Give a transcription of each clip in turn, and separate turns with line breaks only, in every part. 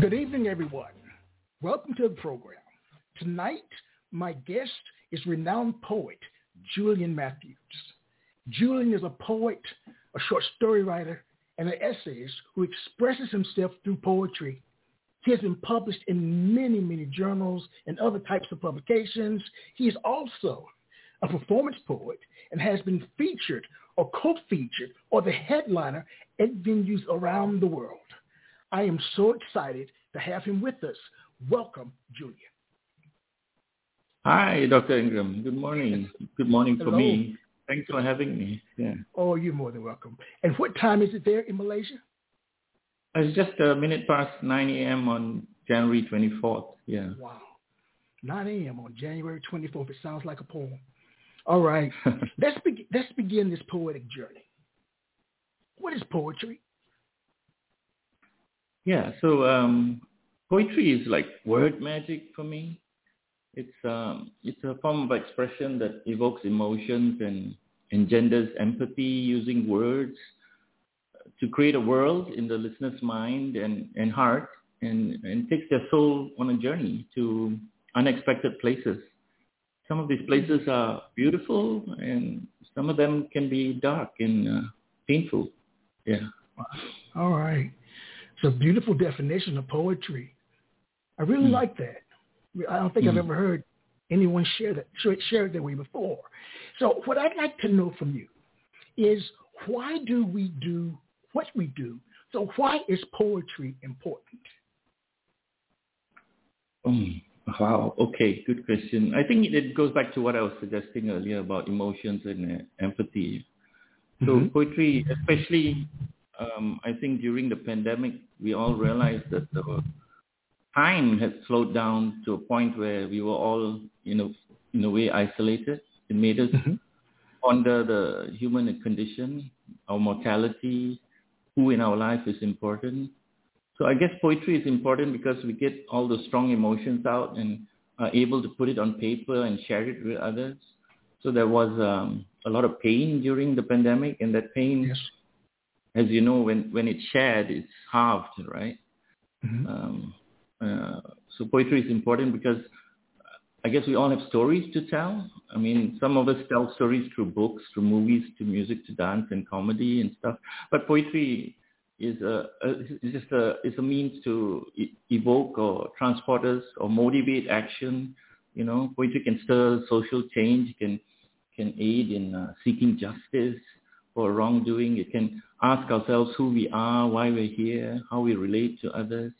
Good evening, everyone. Welcome to the program. Tonight, my guest is renowned poet Julian Matthews. Julian is a poet, a short story writer, and an essayist who expresses himself through poetry. He has been published in many, many journals and other types of publications. He is also a performance poet and has been featured or co-featured or the headliner at venues around the world. I am so excited to have him with us. Welcome, Julian.
Hi, Dr. Ingram. Good morning. Good morning
Hello.
for me. Thanks for having me. Yeah.
Oh, you're more than welcome. And what time is it there in Malaysia?
It's just a minute past 9 a.m. on January 24th. Yeah.
Wow. 9 a.m. on January 24th. It sounds like a poem. All right. let's, be- let's begin this poetic journey. What is poetry?
Yeah. So um, poetry is like word magic for me. It's um, it's a form of expression that evokes emotions and engenders empathy using words to create a world in the listener's mind and, and heart and, and takes their soul on a journey to unexpected places. Some of these places are beautiful and some of them can be dark and uh, painful. Yeah.
All right. It's a beautiful definition of poetry. I really
Hmm.
like that. I don't think I've
Hmm.
ever heard anyone share that share, it that way before. So what I'd like to know from you is why do we do what we do? So why is poetry important?
Um, wow. Okay. Good question. I think it goes back to what I was suggesting earlier about emotions and uh, empathy. So
Mhm.
poetry, especially, um, I think during the pandemic, we all realized that the time had slowed down to a point where we were all, you know, in a way isolated. It made us
Mhm.
ponder the human condition, our mortality, who in our life is important. So I guess poetry is important because we get all the strong emotions out and are able to put it on paper and share it with others. So there was um, a lot of pain during the pandemic, and that pain,
Yes.
As you know, when when it's shared, it's halved, right?
Mhm.
Um, uh, so poetry is important because I guess we all have stories to tell. I mean, some of us tell stories through books, through movies, to music, to dance and comedy and stuff. But poetry is a, a is just a is a means to e- evoke or transport us or motivate action. You know, poetry can stir social change, can can aid in uh, seeking justice for wrongdoing. It can ask ourselves who we are, why we're here, how we relate to others.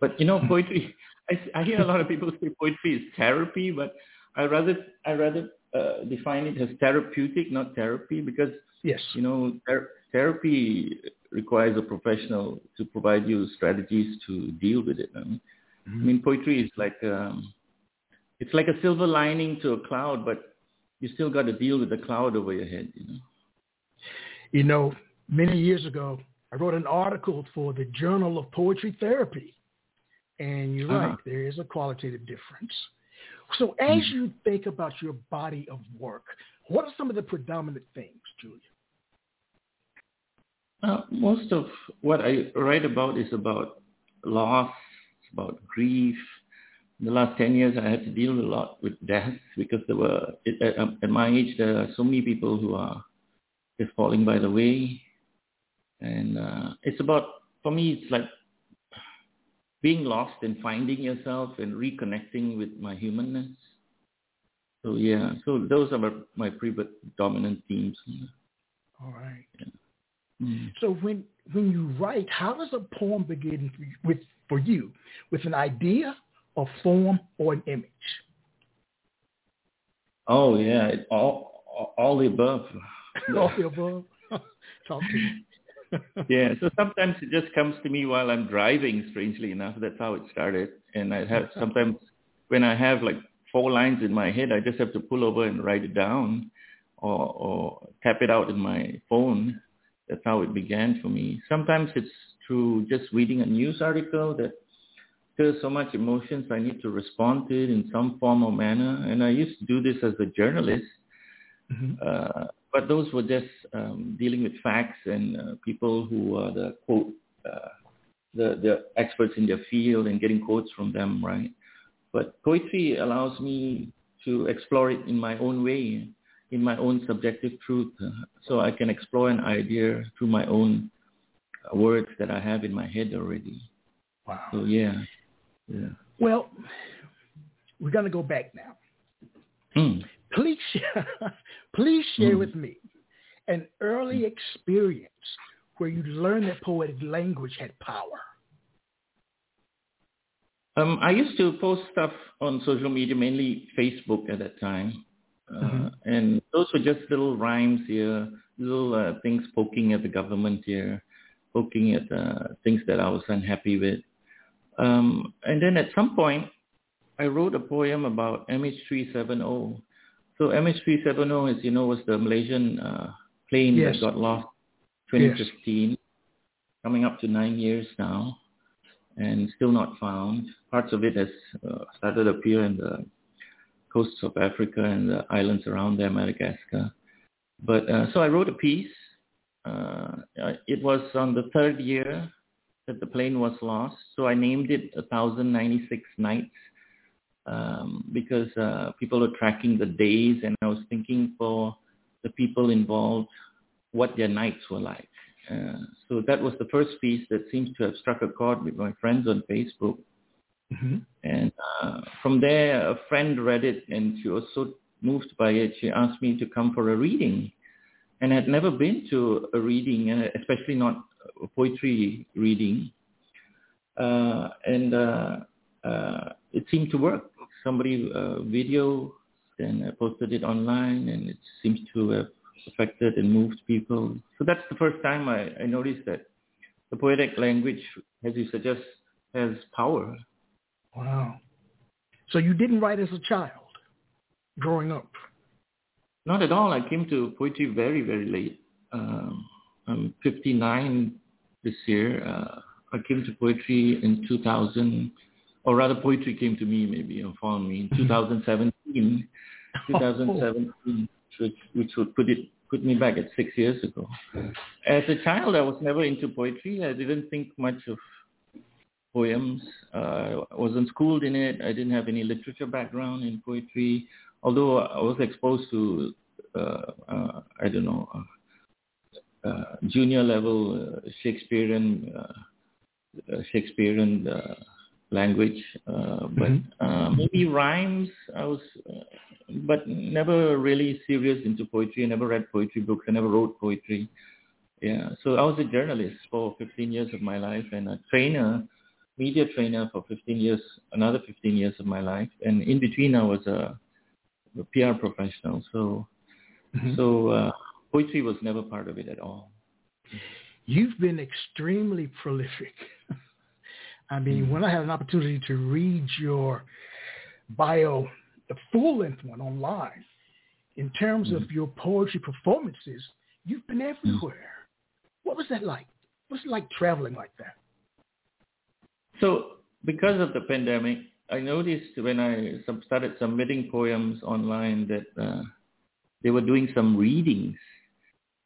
But you know, poetry. I, I hear a lot of people say poetry is therapy, but I rather I rather uh, define it as therapeutic, not therapy, because
Yes.
you know ther- therapy requires a professional to provide you strategies to deal with it. I mean, I mean poetry is like um, it's like a silver lining to a cloud, but you still got to deal with the cloud over your head. You know.
You know, many years ago, I wrote an article for the Journal of Poetry Therapy. And you're
Uh-huh.
right, there is a qualitative difference. So as you think about your body of work, what are some of the predominant things, Julian?
Uh, most of what I write about is about loss, it's about grief. In the last 10 years, I had to deal a lot with death because there were, at, at my age, there are so many people who are just falling by the way. And uh, it's about, for me, it's like being lost and finding yourself and reconnecting with my humanness. So yeah, so those are my, my predominant themes.
All right.
Mm.
So when when you write, how does a poem begin for you, with for you? With an idea, a form, or an image?
Oh yeah, it, all all the above.
All the above. Talk to me.
Yeah, so sometimes it just comes to me while I'm driving. Strangely enough, that's how it started. And I have sometimes when I have like four lines in my head, I just have to pull over and write it down, or, or tap it out in my phone. That's how it began for me. Sometimes it's through just reading a news article that there's so much emotions I need to respond to it in some form or manner. And I used to do this as a journalist. Mm-hmm. Uh, but those were just um, dealing with facts and uh, people who are the quote uh, the the experts in their field and getting quotes from them, right? But poetry allows me to explore it in my own way, in my own subjective truth, uh, so I can explore an idea through my own words that I have in my head already.
Wow.
So yeah, yeah.
Well, we're gonna go back now.
Hmm
please share, please share mm. with me an early experience where you learned that poetic language had power.
Um, I used to post stuff on social media, mainly Facebook at that time. Uh, mm-hmm. And those were just little rhymes here, little uh, things poking at the government here, poking at uh, things that I was unhappy with. Um, and then at some point, I wrote a poem about MH370 so MH370, as you know, was the Malaysian uh, plane yes. that got lost 2015, yes. coming up to nine years now, and still not found. Parts of it has uh, started to appear in the coasts of Africa and the islands around there, Madagascar. But uh, so I wrote a piece. Uh, it was on the third year that the plane was lost, so I named it 1096 Nights um, because uh, people are tracking the days, and I was thinking for the people involved what their nights were like. Uh, so that was the first piece that seems to have struck a chord with my friends on Facebook. Mm-hmm. And uh, from there, a friend read it, and she was so moved by it, she asked me to come for a reading. And I had never been to a reading, uh, especially not a poetry reading. Uh, and uh, uh, it seemed to work somebody uh, video and I posted it online and it seems to have affected and moved people. So that's the first time I, I noticed that the poetic language, as you suggest, has power.
Wow. So you didn't write as a child growing up?
Not at all. I came to poetry very, very late. Um, I'm 59 this year. Uh, I came to poetry in 2000 or rather poetry came to me maybe and found me in 2017, 2017, which, which would put it put me back at six years ago. As a child, I was never into poetry. I didn't think much of poems. Uh, I wasn't schooled in it. I didn't have any literature background in poetry, although I was exposed to, uh, uh, I don't know, uh, uh, junior level uh, Shakespearean, Shakespearean language, uh, but mm-hmm. uh, maybe rhymes. I was, uh, but never really serious into poetry. I never read poetry books. I never wrote poetry. Yeah, so I was a journalist for 15 years of my life and a trainer, media trainer for 15 years, another 15 years of my life. And in between, I was a, a PR professional. So, mm-hmm. so uh, poetry was never part of it at all.
You've been extremely prolific. I mean, when I had an opportunity to read your bio, the full-length one online, in terms mm-hmm. of your poetry performances, you've been everywhere. What was that like? What's it like traveling like that?
So because of the pandemic, I noticed when I started submitting poems online that uh, they were doing some readings.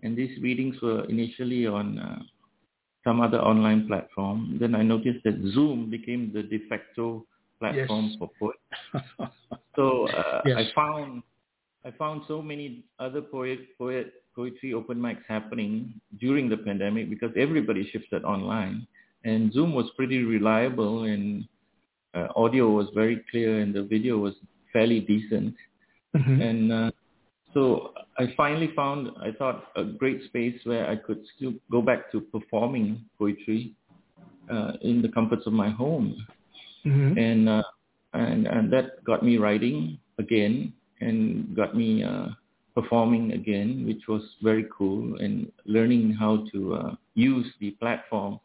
And these readings were initially on uh, some other online platform. Then I noticed that Zoom became the de facto platform yes. for poets. so uh, yes. I found I found so many other poet, poet poetry open mics happening during the pandemic because everybody shifted online, and Zoom was pretty reliable and uh, audio was very clear and the video was fairly decent. Mm-hmm. And uh, so I finally found, I thought, a great space where I could still go back to performing poetry uh, in the comforts of my home. Mm-hmm. And, uh, and, and that got me writing again and got me uh, performing again, which was very cool, and learning how to uh, use the platform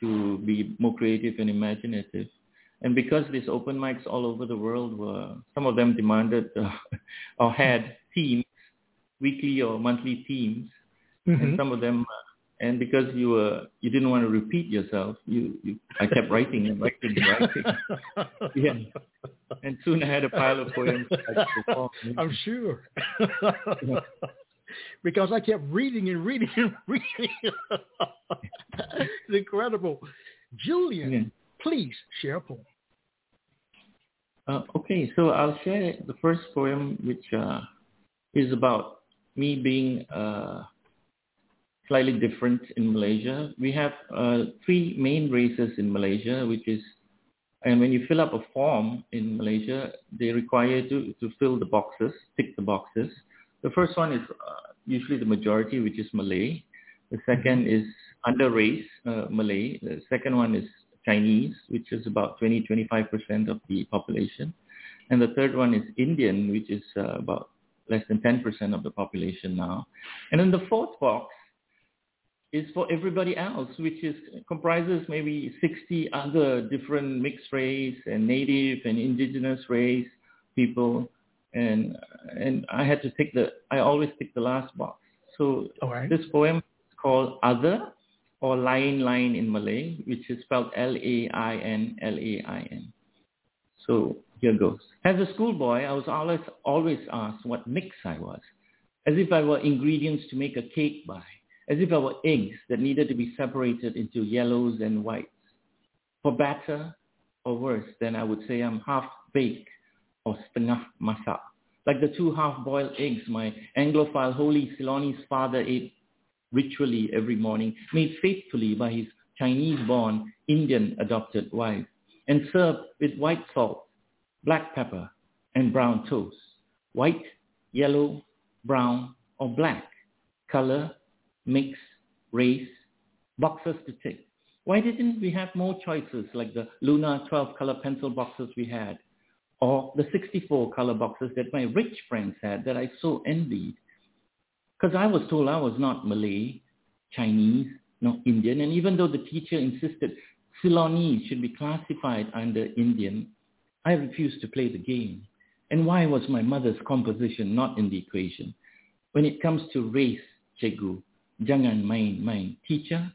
to be more creative and imaginative. And because these open mics all over the world were, some of them demanded uh, or had themes, weekly or monthly themes, mm-hmm. and some of them, uh, and because you were, you didn't want to repeat yourself, you, you I kept writing and writing and writing. yeah. And soon I had a pile of poems.
I'm sure. because I kept reading and reading and reading. it's incredible. Julian, yeah. please share a poem.
Uh, okay, so I'll share the first poem, which uh, is about me being uh, slightly different in Malaysia. We have uh, three main races in Malaysia, which is, and when you fill up a form in Malaysia, they require you to, to fill the boxes, tick the boxes. The first one is uh, usually the majority, which is Malay. The second mm-hmm. is under race, uh, Malay. The second one is Chinese, which is about 20-25% of the population. And the third one is Indian, which is uh, about less than 10% of the population now. And then the fourth box is for everybody else, which is comprises maybe 60 other different mixed race and native and indigenous race people. And and I had to take the I always take the last box. So right. this poem is called Other or Lain Lain in Malay, which is spelled L-A-I-N, L-A-I-N. So here goes. As a schoolboy, I was always, always asked what mix I was, as if I were ingredients to make a cake by, as if I were eggs that needed to be separated into yellows and whites. For better or worse, then I would say I'm half baked or setengah masak, like the two half-boiled eggs my Anglophile holy Ceylonese father ate ritually every morning, made faithfully by his Chinese-born Indian adopted wife, and served with white salt, black pepper, and brown toast. White, yellow, brown, or black. Color, mix, race, boxes to tick. Why didn't we have more choices like the Luna 12 color pencil boxes we had? Or the 64 color boxes that my rich friends had that I so envied? Because I was told I was not Malay, Chinese, not Indian. And even though the teacher insisted Ceylonese should be classified under Indian, I refused to play the game. And why was my mother's composition not in the equation? When it comes to race, Cikgu, jangan main-main. Teacher,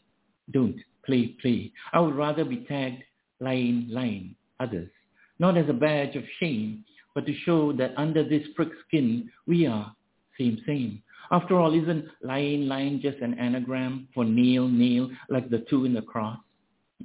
don't play, play. I would rather be tagged lain, lain, others. Not as a badge of shame, but to show that under this prick skin, we are same, same. After all, isn't lain, lain just an anagram for nail, nail, like the two in the cross?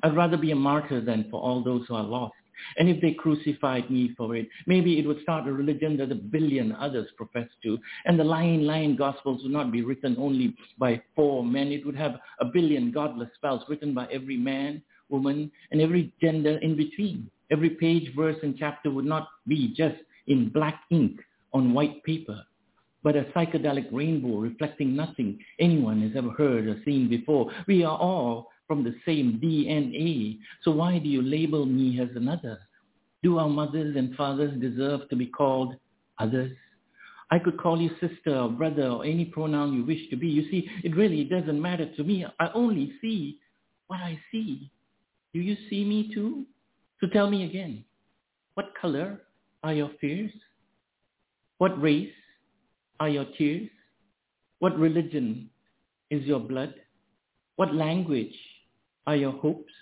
I'd rather be a martyr than for all those who are lost. And if they crucified me for it, maybe it would start a religion that a billion others profess to. And the lying, lying gospels would not be written only by four men. It would have a billion godless spells written by every man, woman, and every gender in between. Every page, verse, and chapter would not be just in black ink on white paper but a psychedelic rainbow reflecting nothing anyone has ever heard or seen before. We are all from the same DNA. So why do you label me as another? Do our mothers and fathers deserve to be called others? I could call you sister or brother or any pronoun you wish to be. You see, it really doesn't matter to me. I only see what I see. Do you see me too? So tell me again, what color are your fears? What race are your tears? What religion is your blood? What language are your hopes?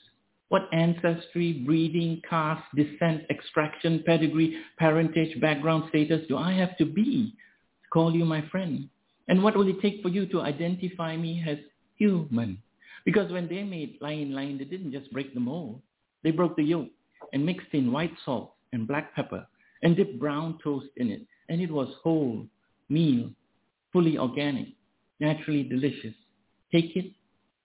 What ancestry, breeding, caste, descent, extraction, pedigree, parentage, background status do I have to be to call you my friend? And what will it take for you to identify me as human? Because when they made lain lain, they didn't just break the mold. They broke the yolk and mixed in white salt and black pepper and dipped brown toast in it. And it was whole meal, fully organic, naturally delicious. Take it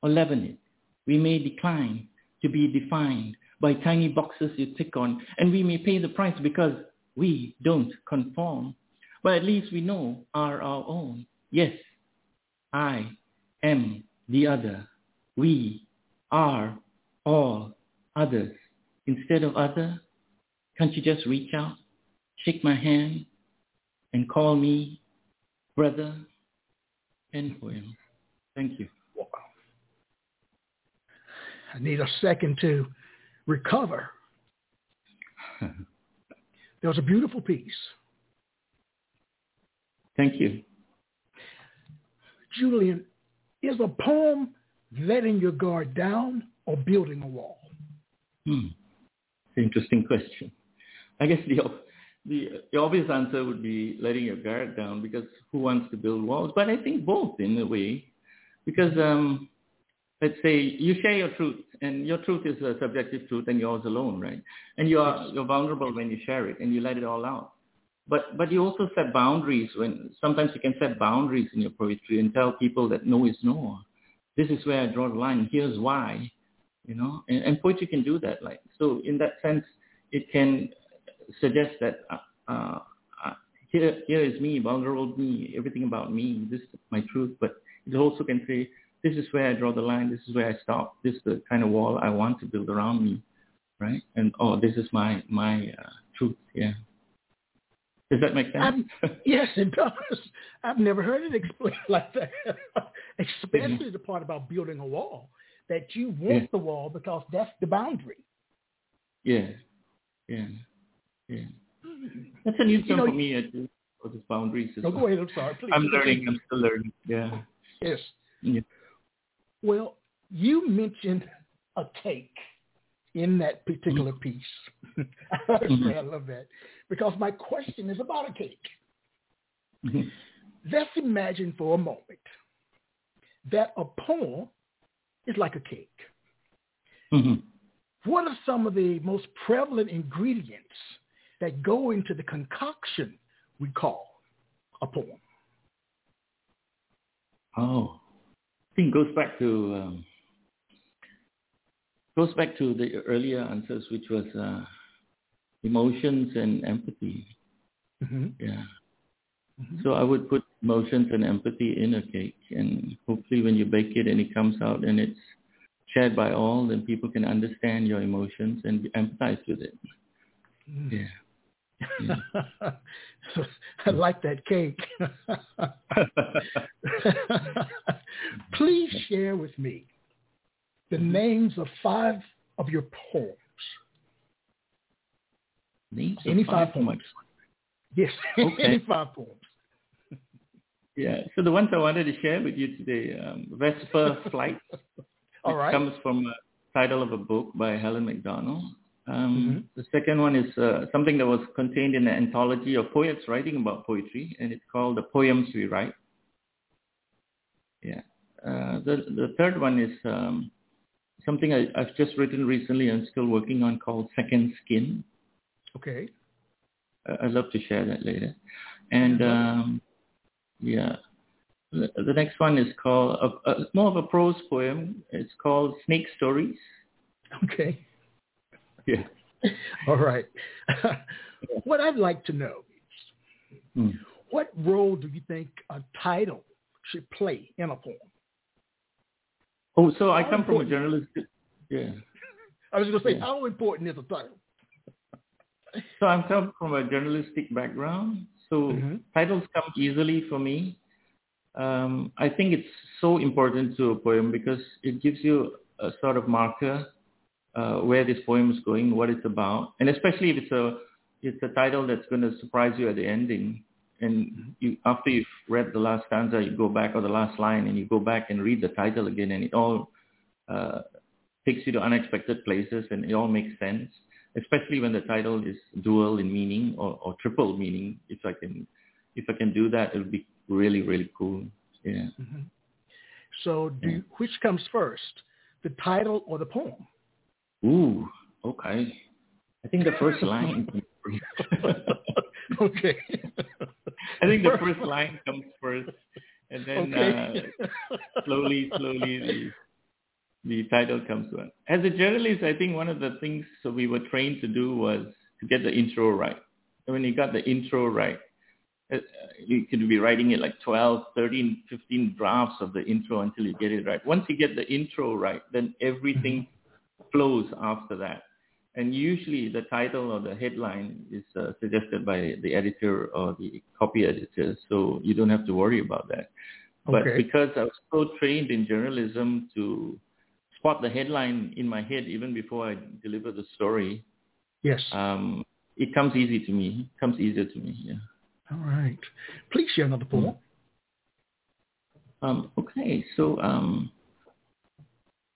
or leaven it. We may decline to be defined by tiny boxes you tick on, and we may pay the price because we don't conform. But at least we know are our own. Yes, I am the other. We are all others. Instead of other, can't you just reach out, shake my hand, and call me brother, and poem. Thank you.
Wow. I need a second to recover. that was a beautiful piece.
Thank you.
Julian, is a poem letting your guard down or building a wall?
Hmm. Interesting question. I guess the, the the obvious answer would be letting your guard down because who wants to build walls? But I think both in a way, because um, let's say you share your truth, and your truth is a subjective truth, and yours alone, right? And you are you're vulnerable when you share it, and you let it all out. But but you also set boundaries when sometimes you can set boundaries in your poetry and tell people that no is no. This is where I draw the line. Here's why, you know. And, and poetry can do that. Like so, in that sense, it can suggest that uh, uh, here here is me, vulnerable me, everything about me. This is my truth. But it also can say this is where I draw the line. This is where I stop. This is the kind of wall I want to build around me, right? And oh, this is my my uh, truth. Yeah. Does that make sense?
yes, it does. I've never heard it explained like that. Especially the part about building a wall. That you want yeah. the wall because that's the boundary.
Yeah. Yeah. Yeah. That's a new term you know, for me, I for these boundaries.
No, go ahead. I'm sorry. Please.
I'm learning. I'm still learning. Yeah.
Yes.
Yeah.
Well, you mentioned a cake in that particular mm-hmm. piece. mm-hmm. I love that because my question is about a cake. Mm-hmm. Let's imagine for a moment that a poem is like a cake.
Mm-hmm.
What are some of the most prevalent ingredients that go into the concoction we call a poem?
Oh, I think it goes back to um, goes back to the earlier answers, which was uh, emotions and empathy.
Mm-hmm.
Yeah. Mm-hmm. So I would put emotions and empathy in a cake, and hopefully, when you bake it and it comes out and it's shared by all, then people can understand your emotions and empathize with it. Mm. Yeah.
I like that cake. Please share with me the mm-hmm. names of five of your poems.
Names
Any five, five poems. Yes, okay. any five poems.
Yeah, so the ones I wanted to share with you today, um, Vesper Flight,
All right.
comes from a title of a book by Helen Macdonald. Um, mm-hmm. The second one is uh, something that was contained in an anthology of poets writing about poetry, and it's called The Poems We Write. Yeah. Uh, the, the third one is um, something I, have just written recently and still working on called Second Skin.
Okay.
I'd love to share that later. And um, yeah, the, the, next one is called more of a prose poem. It's called Snake Stories.
Okay.
Yeah.
All right. what I'd like to know is,
hmm.
what role do you think a title should play in a poem?
Oh, so I come from a journalistic. Yeah.
I was going to say, yeah. how important is a title?
so I'm come from a journalistic background, so mm-hmm. titles come easily for me. Um, I think it's so important to a poem because it gives you a sort of marker uh, where this poem is going, what it's about, and especially if it's a it's a title that's going to surprise you at the ending. And you, after you've read the last stanza, you go back or the last line, and you go back and read the title again, and it all uh, takes you to unexpected places, and it all makes sense. Especially when the title is dual in meaning or, or triple meaning. If I can, if I can do that, it would be really, really cool. Yeah.
Mm-hmm. So, do yeah. which comes first, the title or the poem?
Ooh, okay. I think the first line.
okay.
I think the first line comes first, and then okay. uh, slowly, slowly the the title comes on. As a journalist, I think one of the things so we were trained to do was to get the intro right. And when you got the intro right, uh, you could be writing it like 12, 13, 15 drafts of the intro until you get it right. Once you get the intro right, then everything flows after that. and usually the title or the headline is uh, suggested by the editor or the copy editor, so you don't have to worry about that.
Okay.
But because I was so trained in journalism to spot the headline in my head even before I deliver the story,
Yes.
um, it comes easy to me. It comes easier to me. Yeah.
All right. Please share another poem.
Um, okay, so um,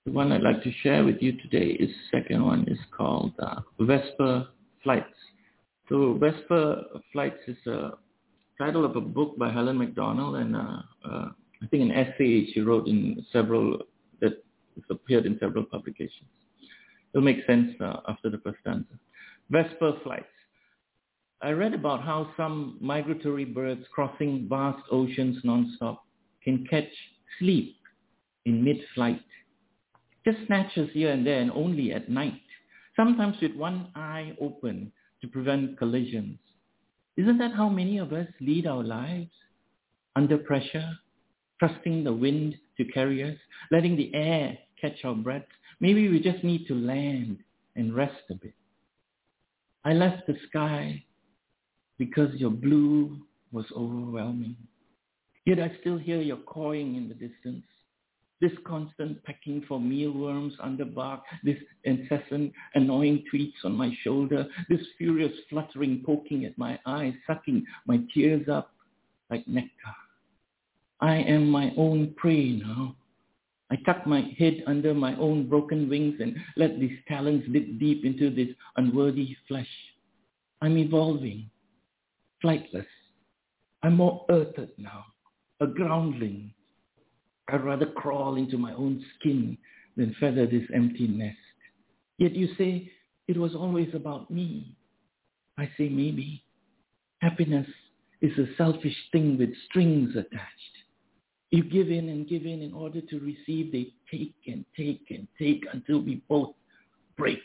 the one I'd like to share with you today is second one is called uh, Vesper Flights. So Vesper Flights is a title of a book by Helen Macdonald and uh, uh, I think an essay she wrote in several that appeared in several publications. It'll make sense uh, after the first stanza. Vesper Flights. I read about how some migratory birds crossing vast oceans nonstop can catch sleep in mid-flight. Just snatches here and there and only at night, sometimes with one eye open to prevent collisions. Isn't that how many of us lead our lives? Under pressure, trusting the wind to carry us, letting the air catch our breath. Maybe we just need to land and rest a bit. I left the sky because your blue was overwhelming. Yet I still hear your cawing in the distance. This constant pecking for mealworms under bark, this incessant annoying tweets on my shoulder, this furious fluttering poking at my eyes, sucking my tears up like nectar. I am my own prey now. I tuck my head under my own broken wings and let these talons dig deep into this unworthy flesh. I'm evolving, flightless. I'm more earthed now, a groundling. I'd rather crawl into my own skin than feather this empty nest. Yet you say it was always about me. I say maybe. Happiness is a selfish thing with strings attached. You give in and give in in order to receive. They take and take and take until we both break.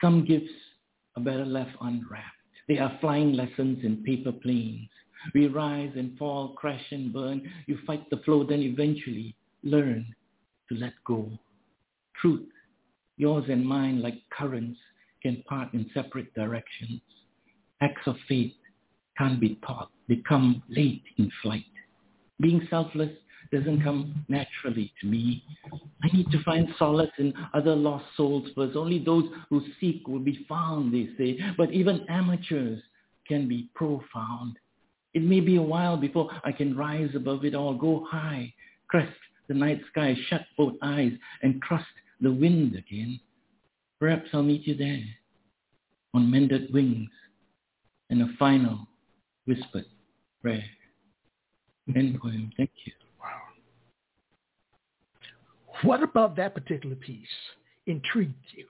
Some gifts are better left unwrapped. They are flying lessons in paper planes. We rise and fall, crash and burn. You fight the flow, then eventually learn to let go. Truth, yours and mine like currents, can part in separate directions. Acts of faith can't be taught. They come late in flight. Being selfless doesn't come naturally to me. I need to find solace in other lost souls first. Only those who seek will be found, they say. But even amateurs can be profound. It may be a while before I can rise above it all, go high, crest the night sky, shut both eyes, and trust the wind again. Perhaps I'll meet you there, on mended wings, and a final whispered prayer. End poem. Thank you.
Wow. What about that particular piece intrigued you?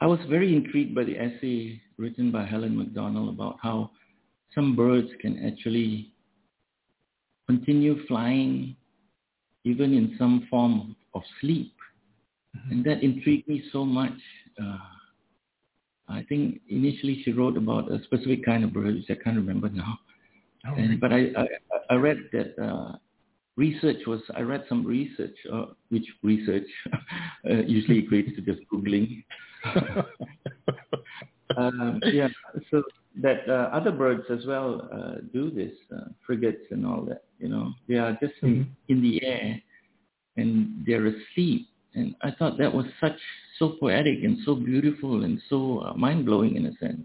I was very intrigued by the essay written by Helen Macdonald about how some birds can actually continue flying even in some form of sleep. And that intrigued me so much. Uh, I think initially she wrote about a specific kind of bird, which I can't remember now.
All
And, but I, I, I read that uh, research was, I read some research, uh, which research uh, usually equates to just Googling. um, yeah, so that uh, other birds as well uh, do this, uh, frigates and all that, you know, they are just in, in the air and they're asleep. And I thought that was such, so poetic and so beautiful and so uh, mind-blowing in a sense.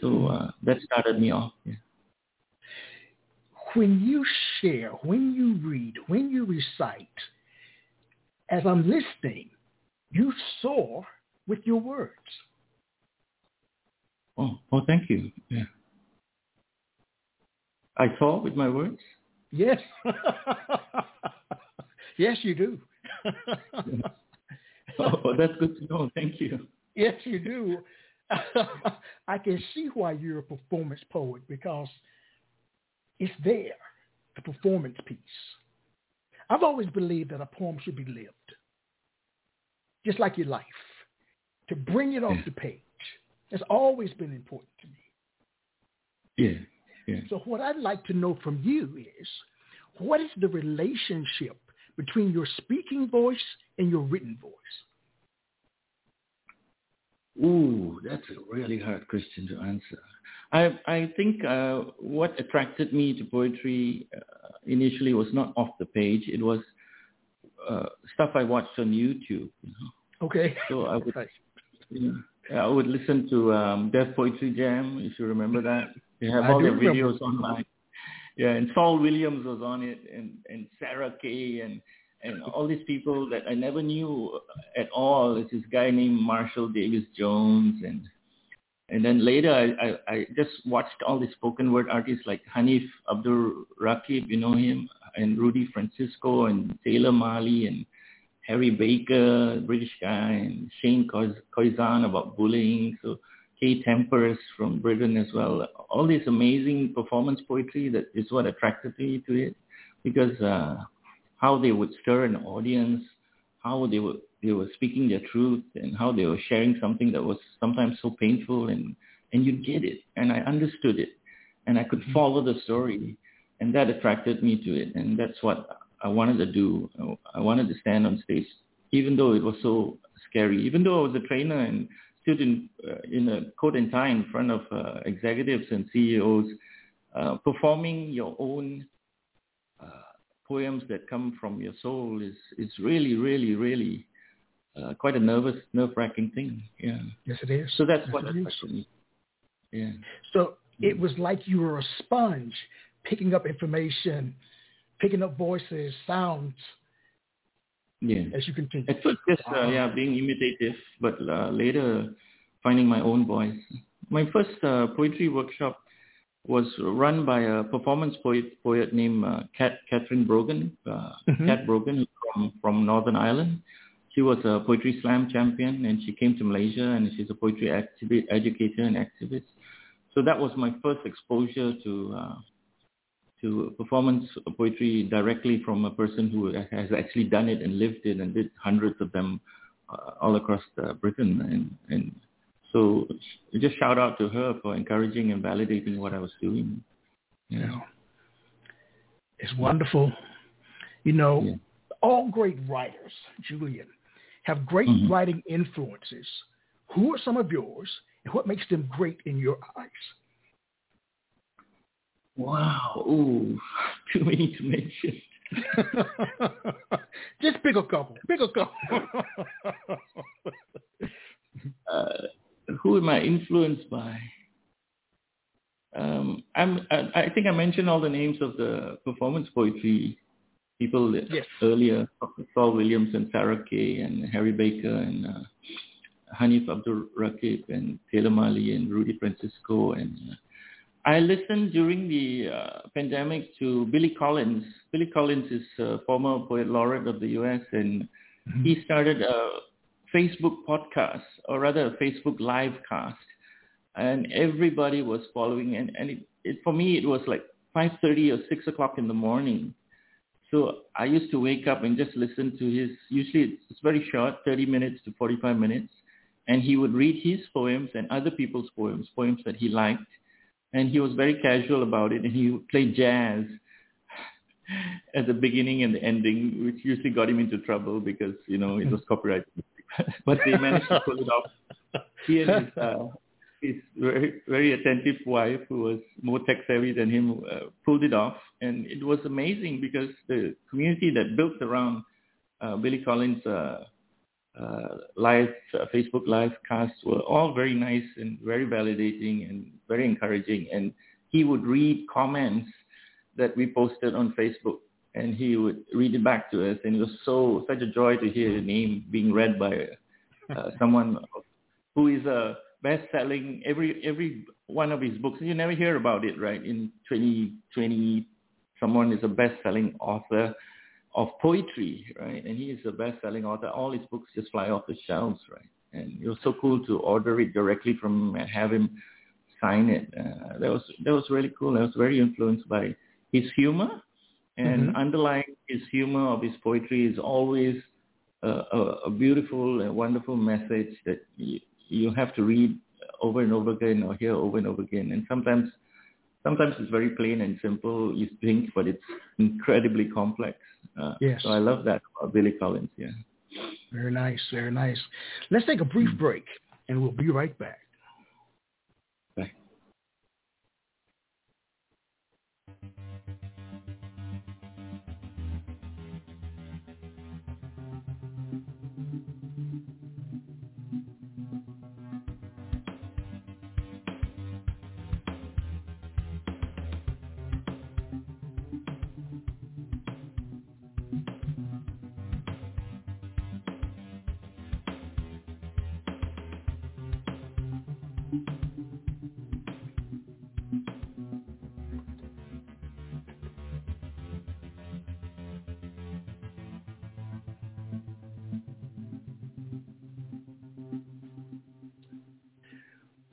So uh, that started me off. Yeah.
when you share, when you read, when you recite, as I'm listening, you soar with your words.
Oh, oh, thank you. Yeah. I saw with my words.
Yes. yes, you do.
Oh, that's good to know. Thank you.
yes, you do. I can see why you're a performance poet because it's there, the performance piece. I've always believed that a poem should be lived, just like your life, to bring it off
Yeah.
the page. That's always been important to me.
Yeah, yeah.
So what I'd like to know from you is, what is the relationship between your speaking voice and your written voice?
Ooh, that's a really hard question to answer. I I think uh, what attracted me to poetry uh, initially was not off the page. It was uh, stuff I watched on YouTube. You know?
Okay.
So I would, you know, I would listen to um, Def Poetry Jam, if you remember that. They have
I
all their
remember.
videos online. Yeah, and Saul Williams was on it, and and Sarah Kay, and and all these people that I never knew at all. It's this guy named Marshall Davis Jones, and and then later I, I, I just watched all these spoken word artists like Hanif Abdul Rakib, you know him, and Rudy Francisco, and Taylor Mali, and Harry Baker, British guy, and Shane Koyczan about bullying. So Kae Tempest from Britain as well. All this amazing performance poetry that is what attracted me to it because uh, how they would stir an audience, how they were they were speaking their truth, and how they were sharing something that was sometimes so painful, and and you get it, and I understood it, and I could follow the story, and that attracted me to it, and that's what I wanted to do. I wanted to stand on stage, even though it was so scary, even though I was a trainer and stood in uh, in a coat and tie in front of uh, executives and CEOs, uh, performing your own uh, poems that come from your soul is is really, really, really uh, quite a nervous, nerve-wracking thing. Yeah.
Yes, it is.
So that's
Yes,
what
is.
attracted me. Yeah.
So it was like you were a sponge, picking up information, picking up voices, sounds
Yeah.
as you continue.
At first, just uh, yeah, being imitative, but uh, later finding my own voice. My first uh, poetry workshop was run by a performance poet poet named uh, Kat Catherine Brogan, uh,
Mhm.
Kat Brogan from from Northern Ireland. She was a poetry slam champion, and she came to Malaysia, and she's a poetry activi- educator and activist. So that was my first exposure to uh, to performance poetry directly from a person who has actually done it and lived it and did hundreds of them uh, all across uh, Britain. And, and so just shout out to her for encouraging and validating what I was doing.
You know, it's wonderful. You know,
Yeah.
all great writers, Julian, have great
Mhm.
writing influences. Who are some of yours, and what makes them great in your eyes?
Wow. Ooh, too many to mention.
Just pick a couple. Pick a couple.
uh, who am I influenced by? Um, I'm, I, I think I mentioned all the names of the performance poetry people
Yes.
earlier, Saul Williams and Sarah Kay and Harry Baker and uh, Hanif Abdul Rakib and Taylor Mali and Rudy Francisco. And uh, I listened during the uh, pandemic to Billy Collins. Billy Collins is a former poet laureate of the U.S. and he started a Facebook podcast, or rather a Facebook live cast, and everybody was following. And, and it, it, for me, it was like 5.30 or 6 o'clock in the morning. So I used to wake up and just listen to his, usually it's, it's very short, 30 minutes to 45 minutes, and he would read his poems and other people's poems, poems that he liked, and he was very casual about it, and he played jazz at the beginning and the ending, which usually got him into trouble because, you know, it was copyright. but they managed to pull it off. He and his, uh, his very, very attentive wife, who was more tech savvy than him, uh, pulled it off. And it was amazing because the community that built around uh, Billy Collins' uh, uh, live uh, Facebook live casts were all very nice and very validating and very encouraging. And he would read comments that we posted on Facebook, and he would read it back to us, and it was so such a joy to hear your name being read by uh, someone who is a best-selling every every one of his books. You never hear about it, right? In 2020, someone is a best-selling author of poetry, right? And he is a best-selling author. All his books just fly off the shelves, right? And it was so cool to order it directly from him and have him sign it. Uh, that was that was really cool. I was very influenced by his humor, and
Mhm.
underlying his humor of his poetry is always a, a, a beautiful and wonderful message that you, you have to read over and over again or hear over and over again. And sometimes, sometimes it's very plain and simple. You think, but it's incredibly complex. Uh,
Yes.
So I love that about Billy Collins. Yeah.
Very nice, very nice. Let's take a brief break. and we'll be right back.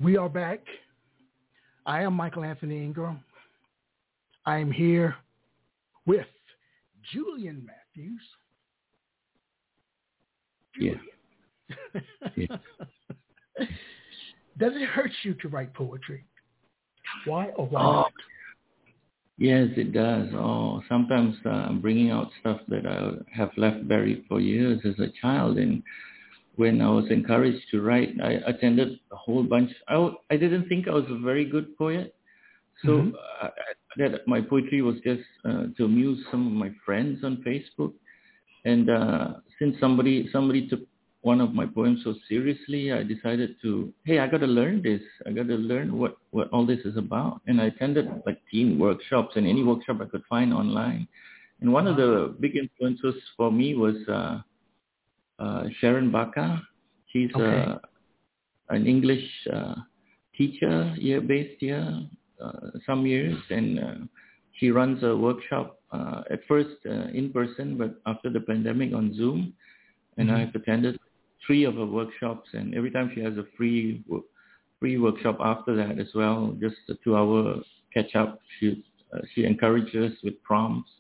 We are back. I am Michael Anthony Ingram. I am here with Julian Matthews.
Julian.
Yeah. Does it hurt you to write poetry? Why or why
oh,
not?
Yes, it does. Oh, sometimes uh, I'm bringing out stuff that I have left buried for years as a child, and when I was encouraged to write, I attended a whole bunch. I, I didn't think I was a very good poet. So mm-hmm. I, that my poetry was just uh, to amuse some of my friends on Facebook. And uh, since somebody somebody took one of my poems so seriously, I decided to, hey, I got to learn this. I got to learn what, what all this is about. And I attended like team workshops and any workshop I could find online. And one of the big influences for me was uh, uh, Sharon Bakar. She's okay. uh, an English uh, teacher here based here uh, some years, and uh, she runs a workshop uh, at first uh, in person, but after the pandemic on Zoom. And mm-hmm. I've attended three of her workshops, and every time she has a free free workshop after that as well, just a two-hour catch up. She uh, she encourages with prompts,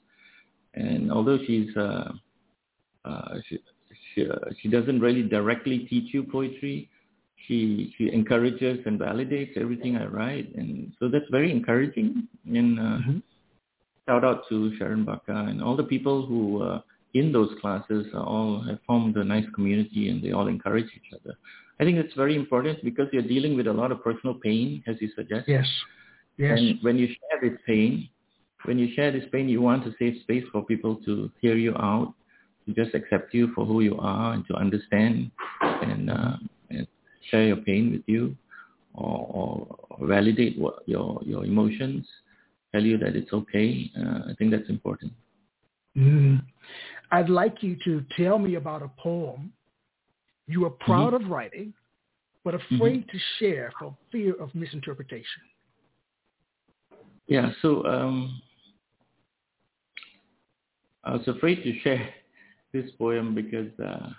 and although she's uh, uh, she, she, she doesn't really directly teach you poetry. She she encourages and validates everything I write, and so that's very encouraging. And uh, mm-hmm. shout out to Sharon Bakar and all the people who uh, in those classes all have formed a nice community, and they all encourage each other. I think it's very important because you're dealing with a lot of personal pain, as you suggest.
Yes. Yes.
And when you share this pain, when you share this pain, you want to save space for people to hear you out to just accept you for who you are and to understand and, uh, and share your pain with you or, or validate what your, your emotions, tell you that it's okay. Uh, I think that's important.
Mm. I'd like you to tell me about a poem you are proud mm-hmm. of writing, but afraid mm-hmm. to share for fear of misinterpretation.
Yeah, so um, I was afraid to share this poem because uh,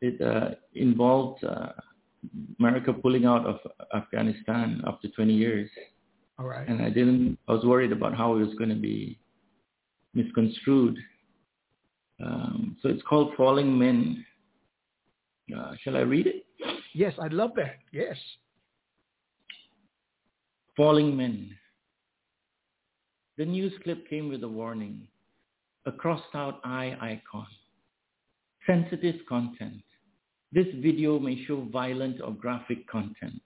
it uh, involved uh, America pulling out of Afghanistan after 20 years.
All right.
And I didn't. I was worried about how it was going to be misconstrued. Um, so it's called Falling Men. Uh, shall I read it?
Yes, I'd love that. Yes.
Falling Men. The news clip came with a warning a crossed out eye icon. Sensitive content. This video may show violent or graphic content.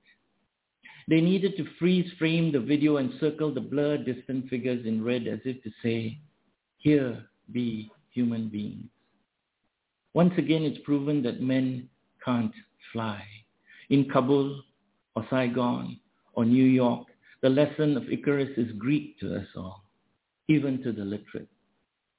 They needed to freeze frame the video and circle the blurred distant figures in red as if to say, here be human beings. Once again, it's proven that men can't fly. In Kabul or Saigon or New York, the lesson of Icarus is Greek to us all, even to the literate.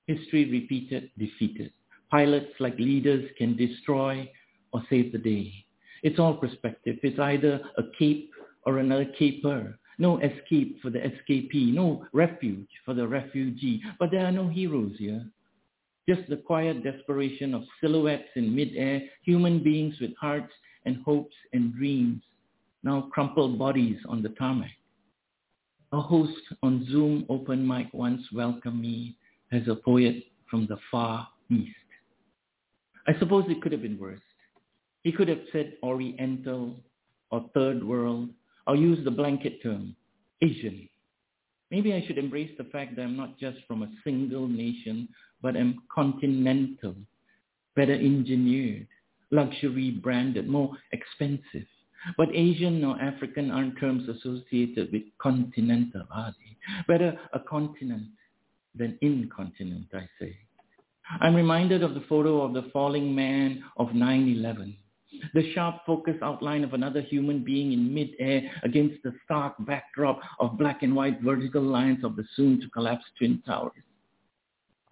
History repeated, defeated. Pilots like leaders can destroy or save the day. It's all perspective. It's either a cape or another caper. No escape for the escapee. No refuge for the refugee. But there are no heroes here. Just the quiet desperation of silhouettes in midair, human beings with hearts and hopes and dreams, now crumpled bodies on the tarmac. A host on Zoom open mic once welcomed me as a poet from the far east. I suppose it could have been worse. He could have said Oriental or Third World or used the blanket term, Asian. Maybe I should embrace the fact that I'm not just from a single nation, but am continental, better engineered, luxury branded, more expensive. But Asian or African aren't terms associated with continental, are they? Better a continent than incontinent, I say. I'm reminded of the photo of the falling man of 9-11. The sharp focus outline of another human being in midair against the stark backdrop of black and white vertical lines of the soon-to-collapse Twin Towers.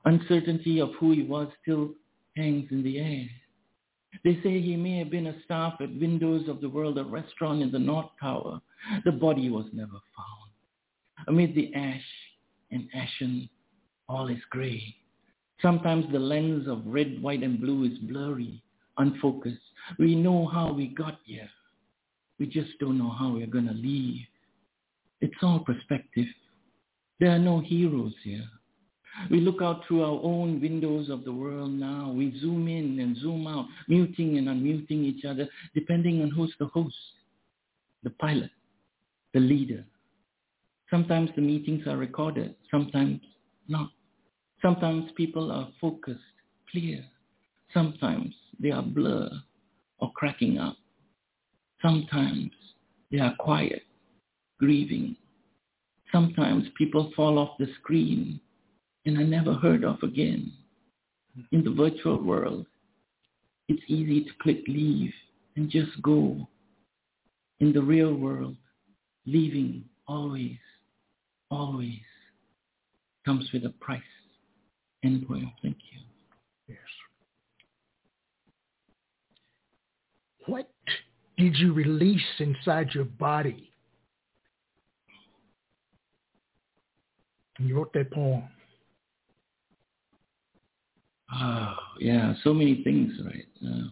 Uncertainty of who he was still hangs in the air. They say he may have been a staff at Windows of the World, a restaurant in the North Tower. The body was never found. Amid the ash and ashen, all is gray. Sometimes the lens of red, white, and blue is blurry, unfocused. We know how we got here. We just don't know how we're going to leave. It's all perspective. There are no heroes here. We look out through our own windows of the world now. We zoom in and zoom out, muting and unmuting each other, depending on who's the host, the pilot, the leader. Sometimes the meetings are recorded, sometimes not. Sometimes people are focused, clear. Sometimes they are blur or cracking up. Sometimes they are quiet, grieving. Sometimes people fall off the screen and are never heard of again. In the virtual world, it's easy to click leave and just go. In the real world, leaving always, always comes with a price. End poem. Thank you.
Yes. What did you release inside your body? You wrote that poem.
Oh, yeah, so many things, right? Uh,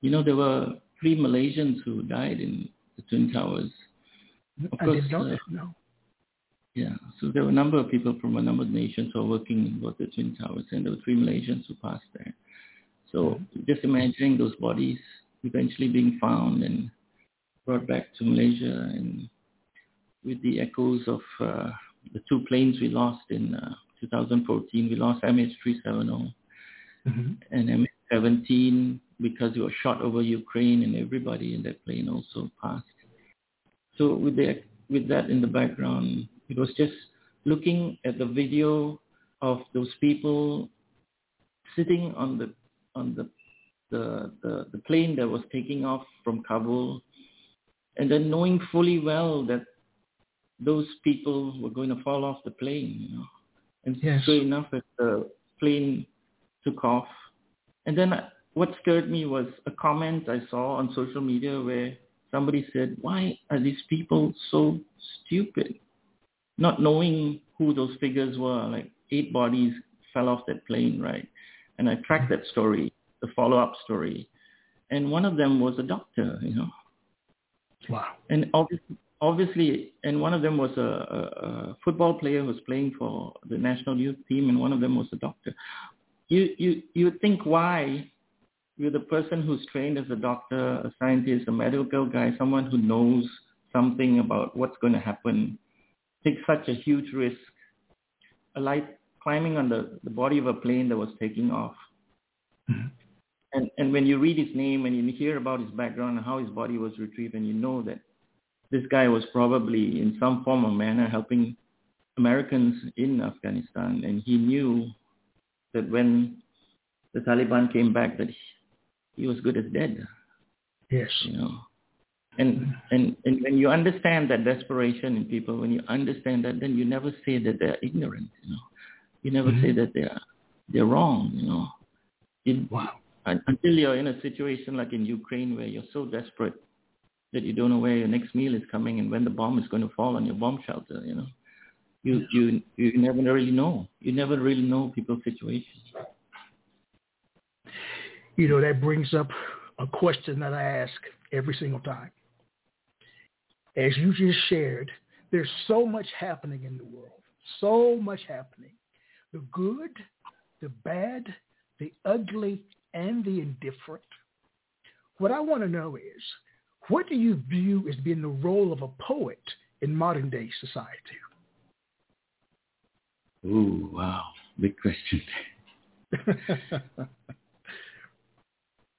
you know, there were three Malaysians who died in the Twin Towers.
Of I course, did not uh, know.
Yeah, so there were a number of people from a number of nations who were working in both the Twin Towers, and there were three Malaysians who passed there. So mm-hmm. just imagining those bodies eventually being found and brought back to Malaysia, and with the echoes of uh, the two planes we lost in uh, 2014, we lost MH370 mm-hmm. and MH17 because it was shot over Ukraine, and everybody in that plane also passed. So with the with that in the background, it was just looking at the video of those people sitting on the on the the, the, the plane that was taking off from Kabul and then knowing fully well that those people were going to fall off the plane, you know. And yes. sure enough, as the plane took off, and then uh, what scared me was a comment I saw on social media where somebody said, why are these people so stupid? Not knowing who those figures were, like eight bodies fell off that plane, right? And I tracked that story, the follow-up story. And one of them was a doctor, you know.
Wow.
And obviously, obviously and one of them was a, a, a football player who was playing for the national youth team, and one of them was a doctor. You, you, you would think why you're the person who's trained as a doctor, a scientist, a medical guy, someone who knows something about what's going to happen, take such a huge risk, a light climbing on the, the body of a plane that was taking off. Mm-hmm. And, and when you read his name and you hear about his background and how his body was retrieved and you know that this guy was probably in some form or manner helping Americans in Afghanistan and he knew that when the Taliban came back that he was good as dead.
Yes.
You know. And, and and when you understand that desperation in people, when you understand that, then you never say that they're ignorant. You know, you never mm-hmm. say that they're they're wrong. You know,
wow.
Until you're in a situation like in Ukraine where you're so desperate that you don't know where your next meal is coming and when the bomb is going to fall on your bomb shelter. You know, you you you never really know. You never really know people's situations
you know, that brings up a question that I ask every single time. As you just shared, there's so much happening in the world, so much happening. The good, the bad, the ugly, and the indifferent. What I want to know is, what do you view as being the role of a poet in modern day society?
Ooh, wow. Big question.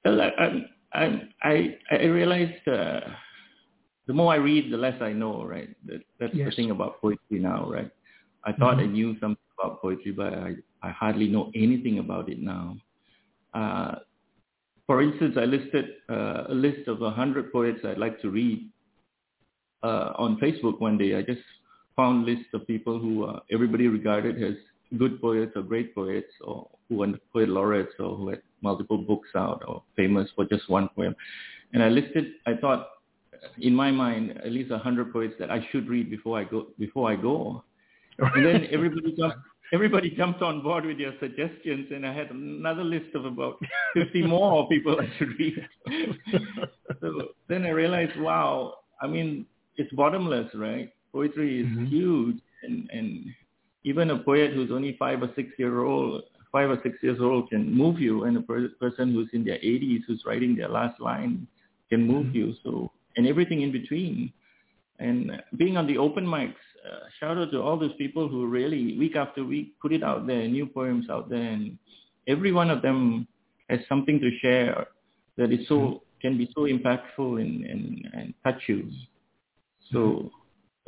Well, I, I, I, I realized uh, the more I read, the less I know, right? That, that's yes. the thing about poetry now, right? I thought mm-hmm. I knew something about poetry, but I, I hardly know anything about it now. Uh, for instance, I listed uh, a list of 100 poets I'd like to read uh, on Facebook one day. I just found lists of people who uh, everybody regarded as good poets or great poets or who were poet laureates or who had multiple books out or famous for just one poem. And I listed, I thought in my mind, at least a 100 poets that I should read before I go. Before I go. And then everybody jumped, everybody jumped on board with your suggestions, and I had another list of about 50 more people I should read. so then I realized, wow, I mean, it's bottomless, right? Poetry is mm-hmm. huge, and, and even a poet who's only five or six year old, five or six years old can move you, and a per- person who's in their 80s who's writing their last line can move mm-hmm. you. So and everything in between. And being on the open mics, uh, shout out to all those people who really week after week put it out there, new poems out there, and every one of them has something to share that is so mm-hmm. can be so impactful and, and, and touch you. So,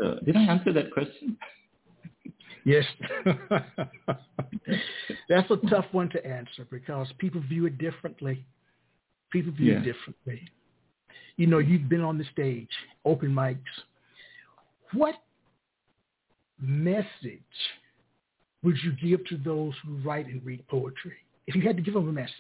mm-hmm. uh, did I answer that question?
Yes. That's a tough one to answer because people view it differently. People view yeah. it differently. You know, you've been on the stage, open mics. What message would you give to those who write and read poetry if you had to give them a message?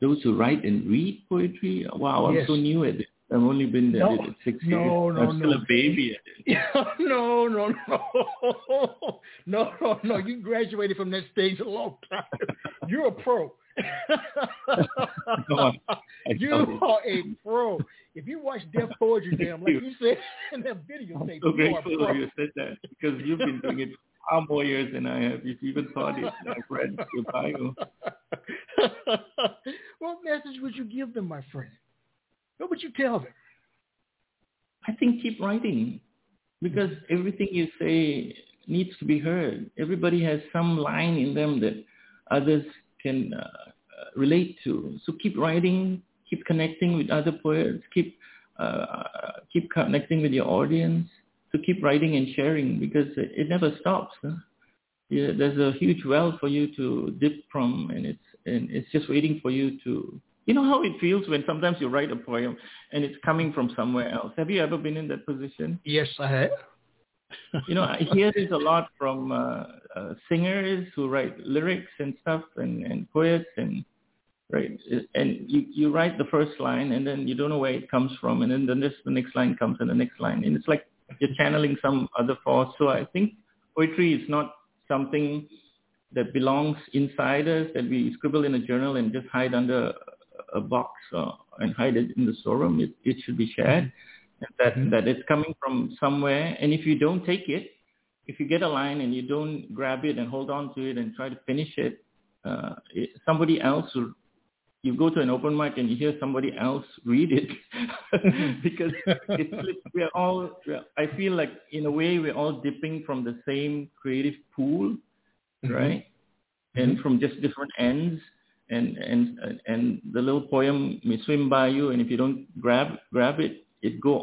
Those who write and read poetry? Wow, I'm yes. so new at it. I've only been there no, six
no,
years.
No,
I'm still
no.
a baby at
it. no, no, no. No, no, no. You graduated from that stage a long time. You're a pro. you are a pro. If you watch Def Poetry Jam, like you said in that video,
I'm so grateful you said that because you've been doing it far more years than I have. If you even thought it, I've read your bio.
what message would you give them, my friend? What would you tell them?
I think keep writing because everything you say needs to be heard. Everybody has some line in them that others can uh, relate to. So keep writing, keep connecting with other poets, keep uh, keep connecting with your audience. So keep writing and sharing because it, it never stops. Huh? Yeah, there's a huge well for you to dip from, and it's and it's just waiting for you to. You know how it feels when sometimes you write a poem and it's coming from somewhere else. Have you ever been in that position?
Yes, I have
you know, I hear this a lot from uh, uh, singers who write lyrics and stuff, and, and poets, and right, and you you write the first line, and then you don't know where it comes from, and then the next the next line comes, and the next line, and it's like you're channeling some other force. So I think poetry is not something that belongs inside us that we scribble in a journal and just hide under a box uh, and hide it in the storeroom. It, it should be shared that mm-hmm. that it's coming from somewhere. And if you don't take it, if you get a line and you don't grab it and hold on to it and try to finish it, uh, it somebody else will. You go to an open mic and you hear somebody else read it because it's, we're all. I feel like in a way we're all dipping from the same creative pool, mm-hmm. right? And mm-hmm. from just different ends and and and the little poem may swim by you and if you don't grab grab it it go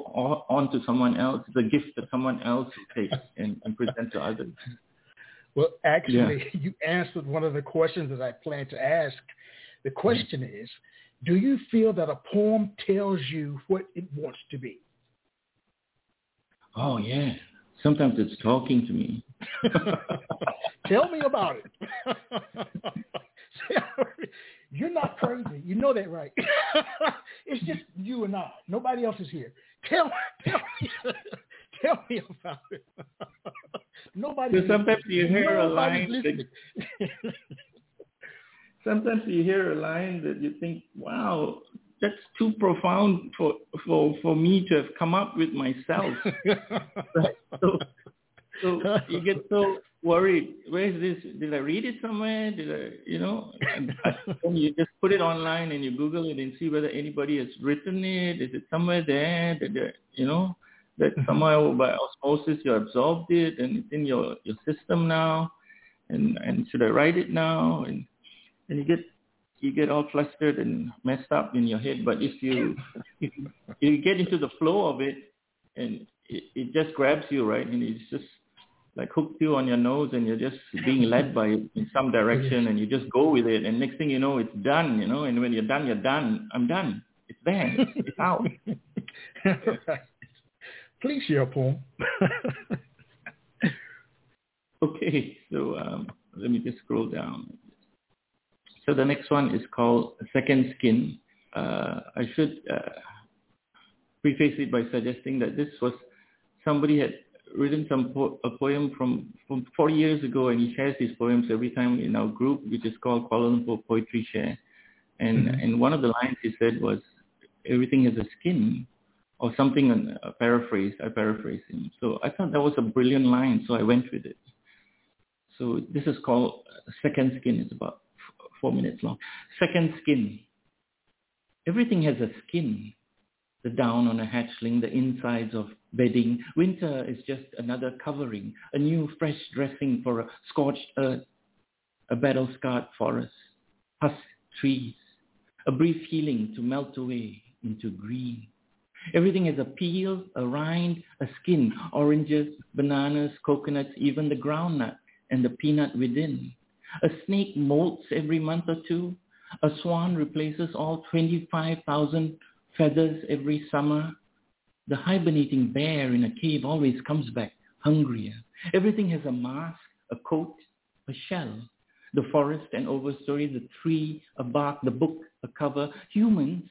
on to someone else. It's a gift that someone else takes and, and present to others.
Well, actually, yeah. you answered one of the questions that I planned to ask. The question is, do you feel that a poem tells you what it wants to be?
Oh, yeah. Sometimes it's talking to me.
Tell me about it. You're not crazy. You know that, right? it's just you and I. Nobody else is here. Tell, tell me, tell me about it. Nobody.
Sometimes you hear a line. Sometimes you hear a line that you think, "Wow, that's too profound for for for me to have come up with myself." so, so you get so worried. Where is this? Did I read it somewhere? Did I, you know? And you just put it online and you Google it and see whether anybody has written it. Is it somewhere there? That you know that mm-hmm. somehow by osmosis you absorbed it and it's in your your system now. And and should I write it now? And and you get you get all flustered and messed up in your head. But if you if you get into the flow of it, and it, it just grabs you, right, and it's just like hooked you on your nose, and you're just being led by it in some direction, and you just go with it, and next thing you know, it's done, you know. And when you're done, you're done. I'm done. It's there. It's, it's out.
Please share poem.
okay, so um, let me just scroll down. So the next one is called Second Skin. Uh, I should uh, preface it by suggesting that this was somebody had written some po- a poem from from four years ago, and he shares his poems every time in our group, which is called Kuala Lumpur Poetry Share. And mm-hmm. and one of the lines he said was, "Everything has a skin," or something. A paraphrase. I paraphrase him. So I thought that was a brilliant line, so I went with it. So this is called Second Skin. It's about four minutes long. Second skin. Everything has a skin. The down on a hatchling, the insides of bedding. Winter is just another covering, a new fresh dressing for a scorched earth, a battle-scarred forest, husk trees, a brief healing to melt away into green. Everything has a peel, a rind, a skin, oranges, bananas, coconuts, even the groundnut and the peanut within. A snake molts every month or two. A swan replaces all 25,000 feathers every summer. The hibernating bear in a cave always comes back hungrier. Everything has a mask, a coat, a shell. The forest and overstory, the tree, a bark, the book, a cover. Humans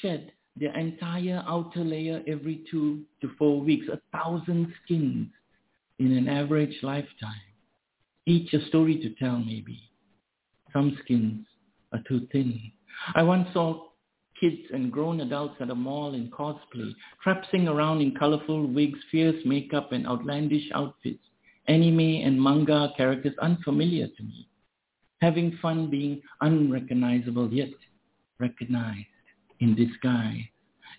shed their entire outer layer every two to four weeks, a thousand skins in an average lifetime. Each a story to tell maybe. Some skins are too thin. I once saw kids and grown adults at a mall in cosplay, traipsing around in colorful wigs, fierce makeup and outlandish outfits, anime and manga characters unfamiliar to me, having fun being unrecognizable yet recognized in disguise.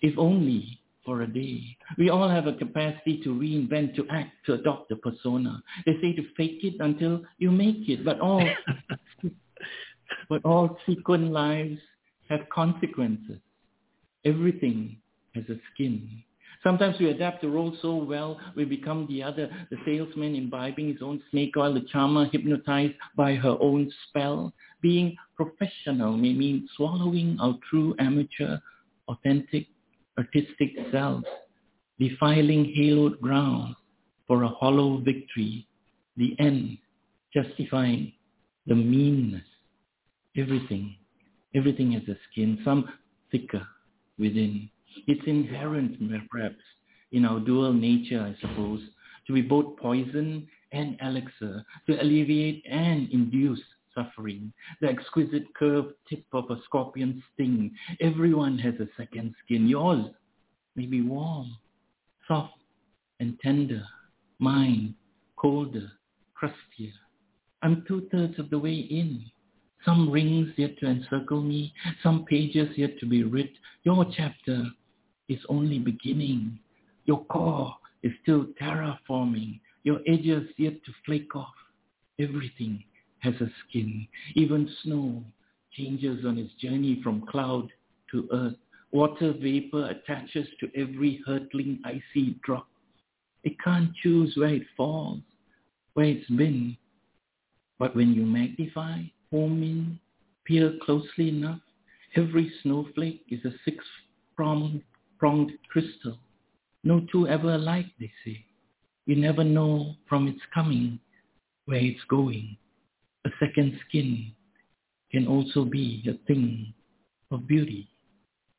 If only for a day. We all have a capacity to reinvent, to act, to adopt a persona. They say to fake it until you make it, but all, but all sequent lives have consequences. Everything has a skin. Sometimes we adapt the role so well, we become the other, the salesman imbibing his own snake oil, the charmer hypnotized by her own spell. Being professional may mean swallowing our true amateur, authentic artistic selves, defiling haloed ground for a hollow victory, the end justifying the meanness. Everything, everything has a skin, some thicker within. It's inherent, perhaps, in our dual nature, I suppose, to be both poison and elixir, to alleviate and induce suffering, the exquisite curved tip of a scorpion's sting. Everyone has a second skin. Yours may be warm, soft, and tender. Mine, colder, crustier. I'm two-thirds of the way in. Some rings yet to encircle me, some pages yet to be writ. Your chapter is only beginning. Your core is still terraforming. Your edges yet to flake off. Everything has a skin. Even snow changes on its journey from cloud to earth. Water vapor attaches to every hurtling icy drop. It can't choose where it falls, where it's been. But when you magnify, home in, peer closely enough, every snowflake is a six-pronged pronged crystal. No two ever alike, they say. You never know from its coming where it's going a second skin can also be a thing of beauty,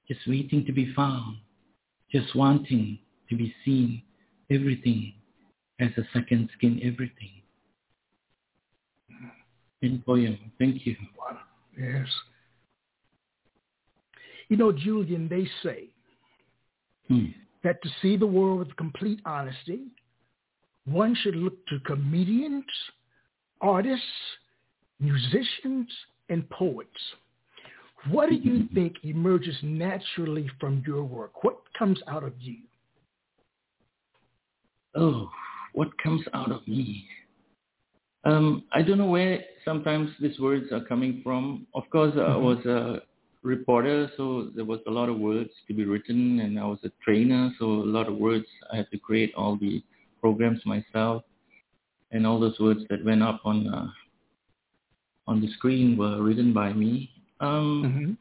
just waiting to be found, just wanting to be seen. Everything as a second skin, everything. In poem. Thank you.
Yes. You know, Julian, they say hmm. that to see the world with complete honesty, one should look to comedians, artists, musicians and poets. What do you think emerges naturally from your work? What comes out of you?
Oh, what comes out of me? Um, I don't know where sometimes these words are coming from. Of course, mm-hmm. I was a reporter, so there was a lot of words to be written, and I was a trainer, so a lot of words. I had to create all the programs myself, and all those words that went up on uh, on the screen were written by me. Um, mm-hmm.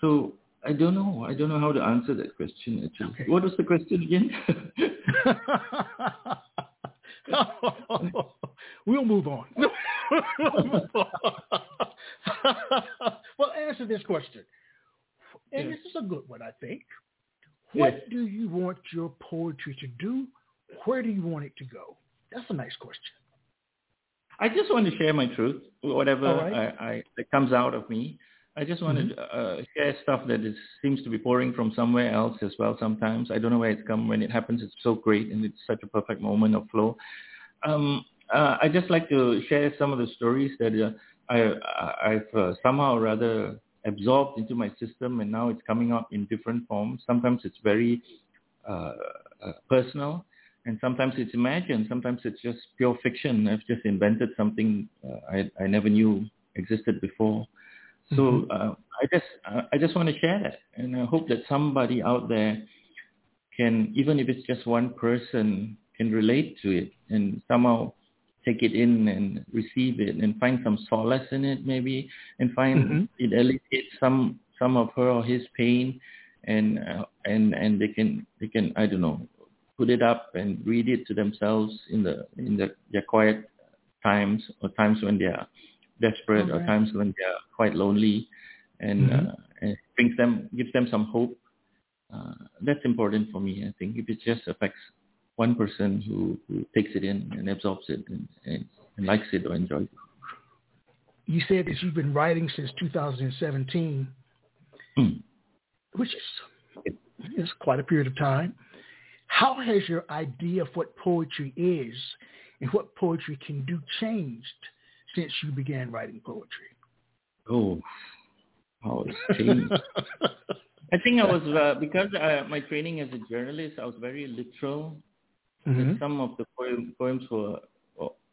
So I don't know. I don't know how to answer that question. Actually, okay. what was the question again?
we'll move on. well, answer this question, and yes. this is a good one, I think. What yes. do you want your poetry to do? Where do you want it to go? That's a nice question.
I just want to share my truth, whatever right. I, I, that comes out of me. I just want mm-hmm. to uh, share stuff that is, seems to be pouring from somewhere else as well sometimes. I don't know where it's come. When it happens, it's so great and it's such a perfect moment of flow. Um, uh, I just like to share some of the stories that uh, I, I've uh, somehow or rather absorbed into my system and now it's coming up in different forms. Sometimes it's very uh, uh, personal and sometimes it's imagined. Sometimes it's just pure fiction. I've just invented something uh, I, I never knew existed before. So mm-hmm. uh, I just uh, I just want to share that, and I hope that somebody out there can, even if it's just one person, can relate to it and somehow take it in and receive it and find some solace in it, maybe, and find mm-hmm. it alleviates some some of her or his pain, and uh, and and they can they can I don't know put it up and read it to themselves in the in the, their quiet times or times when they are desperate or times when they are quite lonely and, mm-hmm. uh, and brings them gives them some hope. Uh, that's important for me i think. If it just affects one person who, who takes it in and absorbs it and, and, and likes it or enjoys it.
You said that you've been writing since 2017 mm. which is it's quite a period of time how has your idea of what poetry is and what poetry can do changed since you began writing poetry?
Oh, how it's changed. I think I was uh, because uh, my training as a journalist, I was very literal. Mm-hmm. Some of the poem, poems were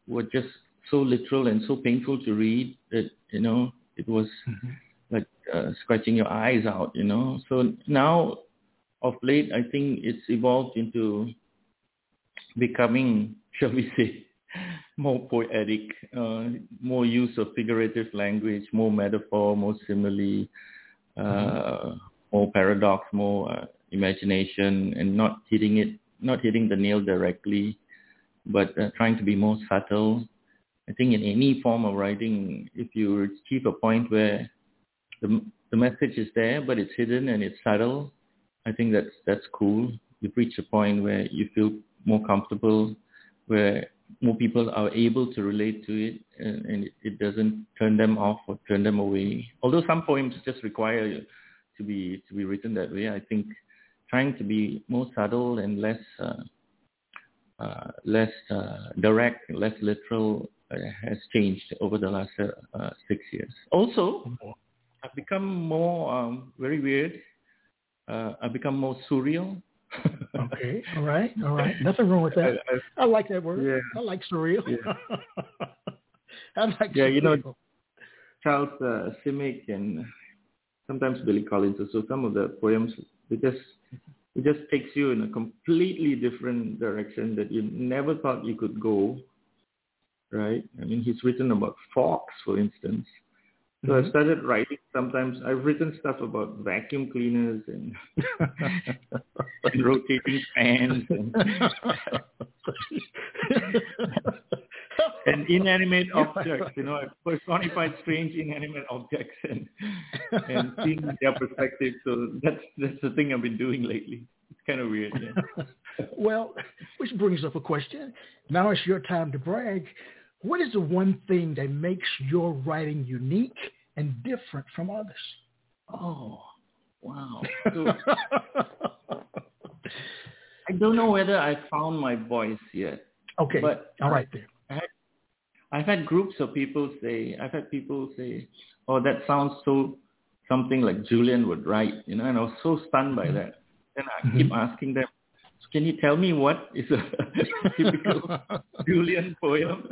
were just so literal and so painful to read that you know it was mm-hmm. like uh, scratching your eyes out. You know, so now of late, I think it's evolved into becoming, shall we say, more poetic, uh, more use of figurative language, more metaphor, more simile, uh, mm-hmm. more paradox, more uh, imagination, and not hitting it, not hitting the nail directly, but uh, trying to be more subtle. I think in any form of writing, if you achieve a point where the the message is there, but it's hidden and it's subtle, I think that's that's cool. You've reached a point where you feel more comfortable, where more people are able to relate to it, and, and it doesn't turn them off or turn them away. Although some poems just require to be to be written that way, I think trying to be more subtle and less uh, uh, less uh, direct, less literal uh, has changed over the last uh, six years. Also, mm-hmm. I've become more um, very weird uh, I become more surreal.
okay, all right, all right. Nothing wrong with that. I, I, I like that word. Yeah. I like surreal. Yeah. I like
yeah,
surreal.
you know, Charles uh, Simic and sometimes Billy Collins. So some of the poems, it just it just takes you in a completely different direction that you never thought you could go. Right? I mean, he's written about fox, for instance, so mm-hmm. I started writing. Sometimes I've written stuff about vacuum cleaners and, and rotating fans and, and inanimate objects. You know, I personified strange inanimate objects and and seeing their perspective. So that's that's the thing I've been doing lately. It's kind of weird. Yeah.
well, which brings up a question. Now it's your time to brag. What is the one thing that makes your writing unique and different from others?
Oh, wow. I don't know whether I found my voice yet.
Okay. But all right then.
I had, I've had groups of people say, I've had people say, oh, that sounds so something like Julian would write, you know, and I was so stunned by mm-hmm. that. Then I mm-hmm. keep asking them, can you tell me what is a typical Julian poem?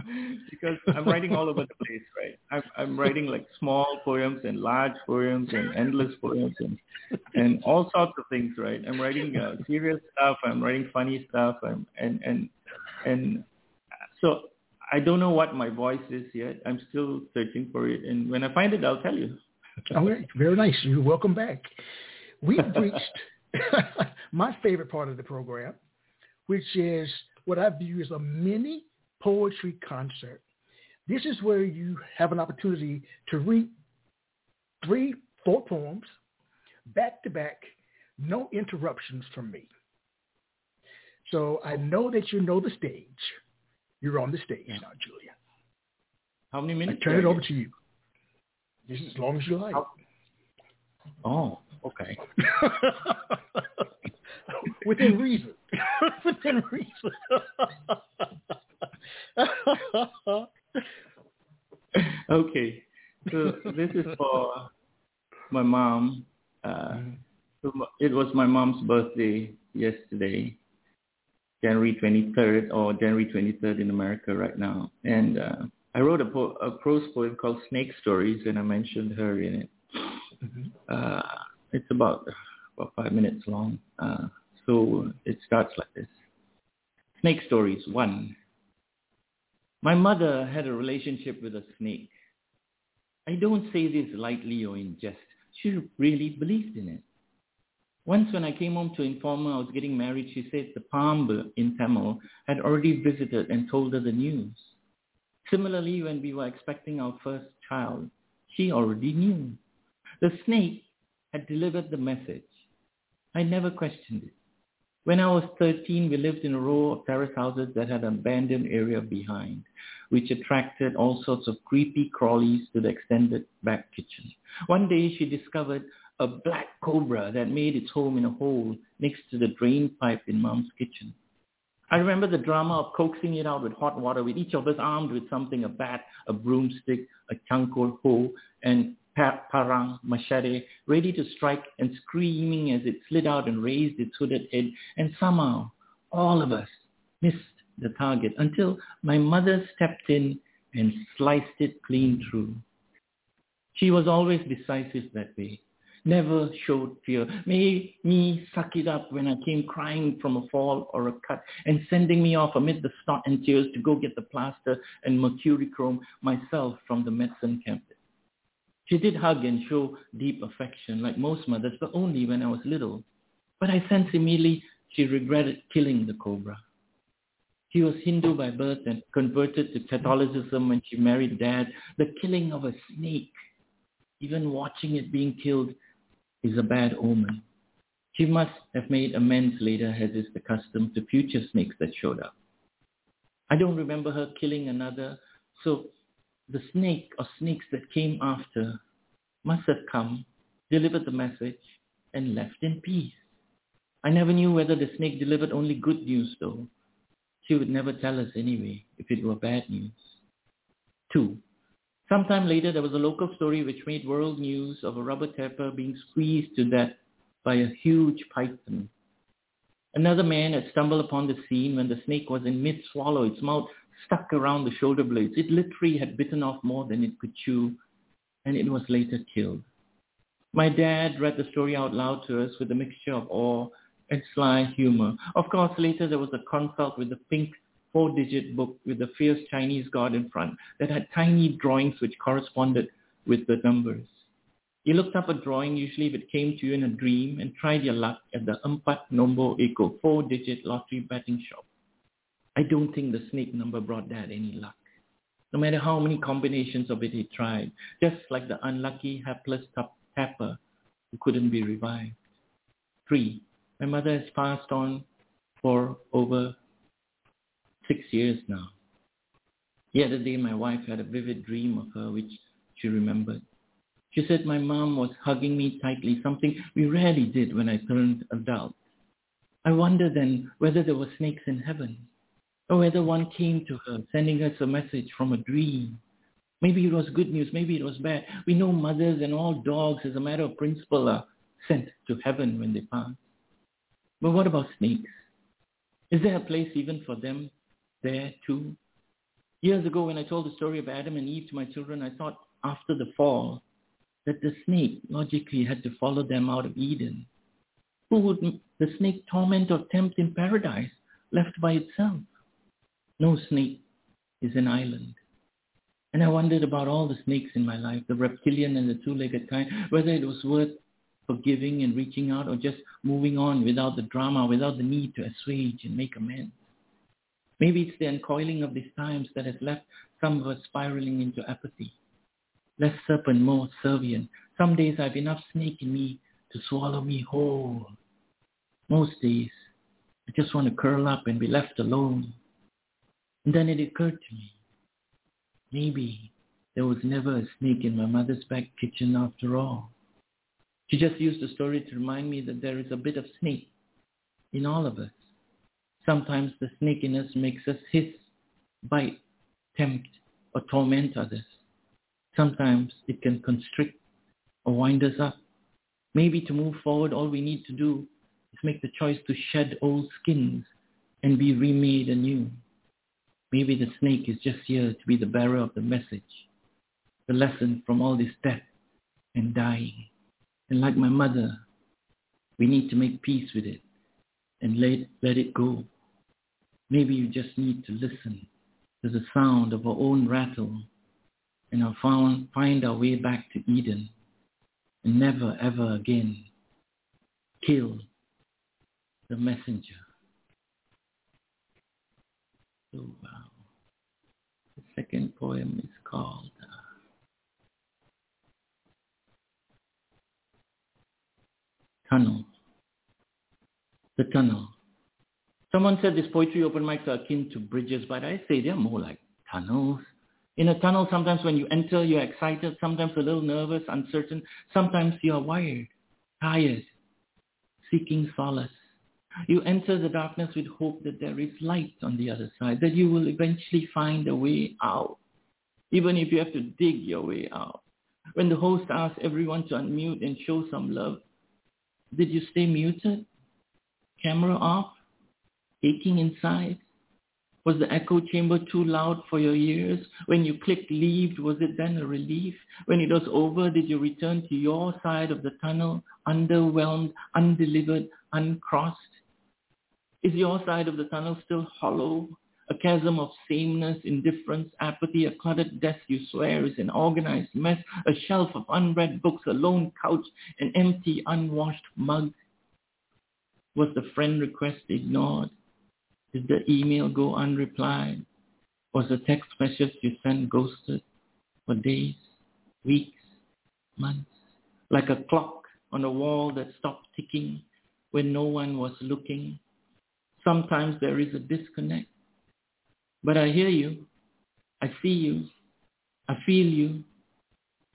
Because I'm writing all over the place, right? I'm, I'm writing like small poems and large poems and endless poems and and all sorts of things, right? I'm writing uh, serious stuff. I'm writing funny stuff. I'm, and and and so I don't know what my voice is yet. I'm still searching for it, and when I find it, I'll tell you.
Okay, very nice. You're welcome back. We've reached my favorite part of the program, which is what I view as a mini poetry concert. This is where you have an opportunity to read three, four poems back to back, no interruptions from me. So I know that you know the stage. You're on the stage now, Julian.
How many minutes?
I turn it over to you. Just as long as you like.
Oh, okay.
Within reason. Within reason.
okay. So this is for my mom. Uh, it was my mom's birthday yesterday, January 23rd, or January 23rd in America right now. And uh, I wrote a, po- a prose poem called Snake Stories, and I mentioned her in it. Mm-hmm. Uh, it's about about five minutes long. Uh, so it starts like this. Snake Stories 1. My mother had a relationship with a snake. I don't say this lightly or in jest. She really believed in it. Once when I came home to inform her I was getting married, she said the Pambu in Tamil had already visited and told her the news. Similarly, when we were expecting our first child, she already knew. The snake had delivered the message. I never questioned it. When I was 13, we lived in a row of terrace houses that had an abandoned area behind, which attracted all sorts of creepy crawlies to the extended back kitchen. One day she discovered a black cobra that made its home in a hole next to the drain pipe in mom's kitchen. I remember the drama of coaxing it out with hot water, with each of us armed with something, a bat, a broomstick, a changkul hoe, and parang, machete, ready to strike and screaming as it slid out and raised its hooded head. And somehow, all of us missed the target until my mother stepped in and sliced it clean through. She was always decisive that way never showed fear, made me suck it up when I came crying from a fall or a cut and sending me off amid the snot and tears to go get the plaster and mercurochrome myself from the medicine cabinet. She did hug and show deep affection like most mothers, but only when I was little. But I sensed immediately she regretted killing the cobra. She was Hindu by birth and converted to Catholicism when she married dad. The killing of a snake, even watching it being killed, is a bad omen. She must have made amends later, as is the custom, to future snakes that showed up. I don't remember her killing another, so the snake or snakes that came after must have come, delivered the message, and left in peace. I never knew whether the snake delivered only good news, though. She would never tell us anyway if it were bad news. Two, Sometime later, there was a local story which made world news of a rubber tapper being squeezed to death by a huge python. Another man had stumbled upon the scene when the snake was in mid-swallow, its mouth stuck around the shoulder blades. It literally had bitten off more than it could chew, and it was later killed. My dad read the story out loud to us with a mixture of awe and sly humor. Of course, later there was a consult with the pink four-digit book with a fierce Chinese god in front that had tiny drawings which corresponded with the numbers. You looked up a drawing usually if it came to you in a dream and tried your luck at the Empat Nombor Ekor four-digit lottery betting shop. I don't think the snake number brought Dad any luck. No matter how many combinations of it he tried, just like the unlucky, hapless tapper who couldn't be revived. Three, my mother has passed on for over six years now. The other day, my wife had a vivid dream of her, which she remembered. She said my mom was hugging me tightly, something we rarely did when I turned adult. I wonder then whether there were snakes in heaven, or whether one came to her, sending us a message from a dream. Maybe it was good news, maybe it was bad. We know mothers and all dogs, as a matter of principle, are sent to heaven when they pass. But what about snakes? Is there a place even for them there too? Years ago when I told the story of Adam and Eve to my children, I thought after the fall that the snake logically had to follow them out of Eden. Who would the snake torment or tempt in paradise left by itself? No snake is an island. And I wondered about all the snakes in my life, the reptilian and the two-legged kind, whether it was worth forgiving and reaching out or just moving on without the drama, without the need to assuage and make amends. Maybe it's the uncoiling of these times that has left some of us spiraling into apathy. Less serpent, more servian. Some days I've enough snake in me to swallow me whole. Most days, I just want to curl up and be left alone. And then it occurred to me, maybe there was never a snake in my mother's back kitchen after all. She just used the story to remind me that there is a bit of snake in all of us. Sometimes the snake in us makes us hiss, bite, tempt, or torment others. Sometimes it can constrict or wind us up. Maybe to move forward, all we need to do is make the choice to shed old skins and be remade anew. Maybe the snake is just here to be the bearer of the message, the lesson from all this death and dying. And like my mother, we need to make peace with it and let, let it go. Maybe you just need to listen to the sound of our own rattle and I'll found, find our way back to Eden and never ever again kill the messenger. So wow. The second poem is called uh, Tunnel. The tunnel. Someone said these poetry open mics are akin to bridges, but I say they're more like tunnels. In a tunnel, sometimes when you enter, you're excited, sometimes a little nervous, uncertain. Sometimes you're wired, tired, seeking solace. You enter the darkness with hope that there is light on the other side, that you will eventually find a way out, even if you have to dig your way out. When the host asks everyone to unmute and show some love, did you stay muted? Camera off? Aching inside? Was the echo chamber too loud for your ears? When you clicked leave, was it then a relief? When it was over, did you return to your side of the tunnel, underwhelmed, undelivered, uncrossed? Is your side of the tunnel still hollow? A chasm of sameness, indifference, apathy, a cluttered desk you swear is an organized mess, a shelf of unread books, a lone couch, an empty, unwashed mug. Was the friend request ignored? Did the email go unreplied? Was the text message you sent ghosted for days, weeks, months? Like a clock on a wall that stopped ticking when no one was looking. Sometimes there is a disconnect. But I hear you. I see you. I feel you.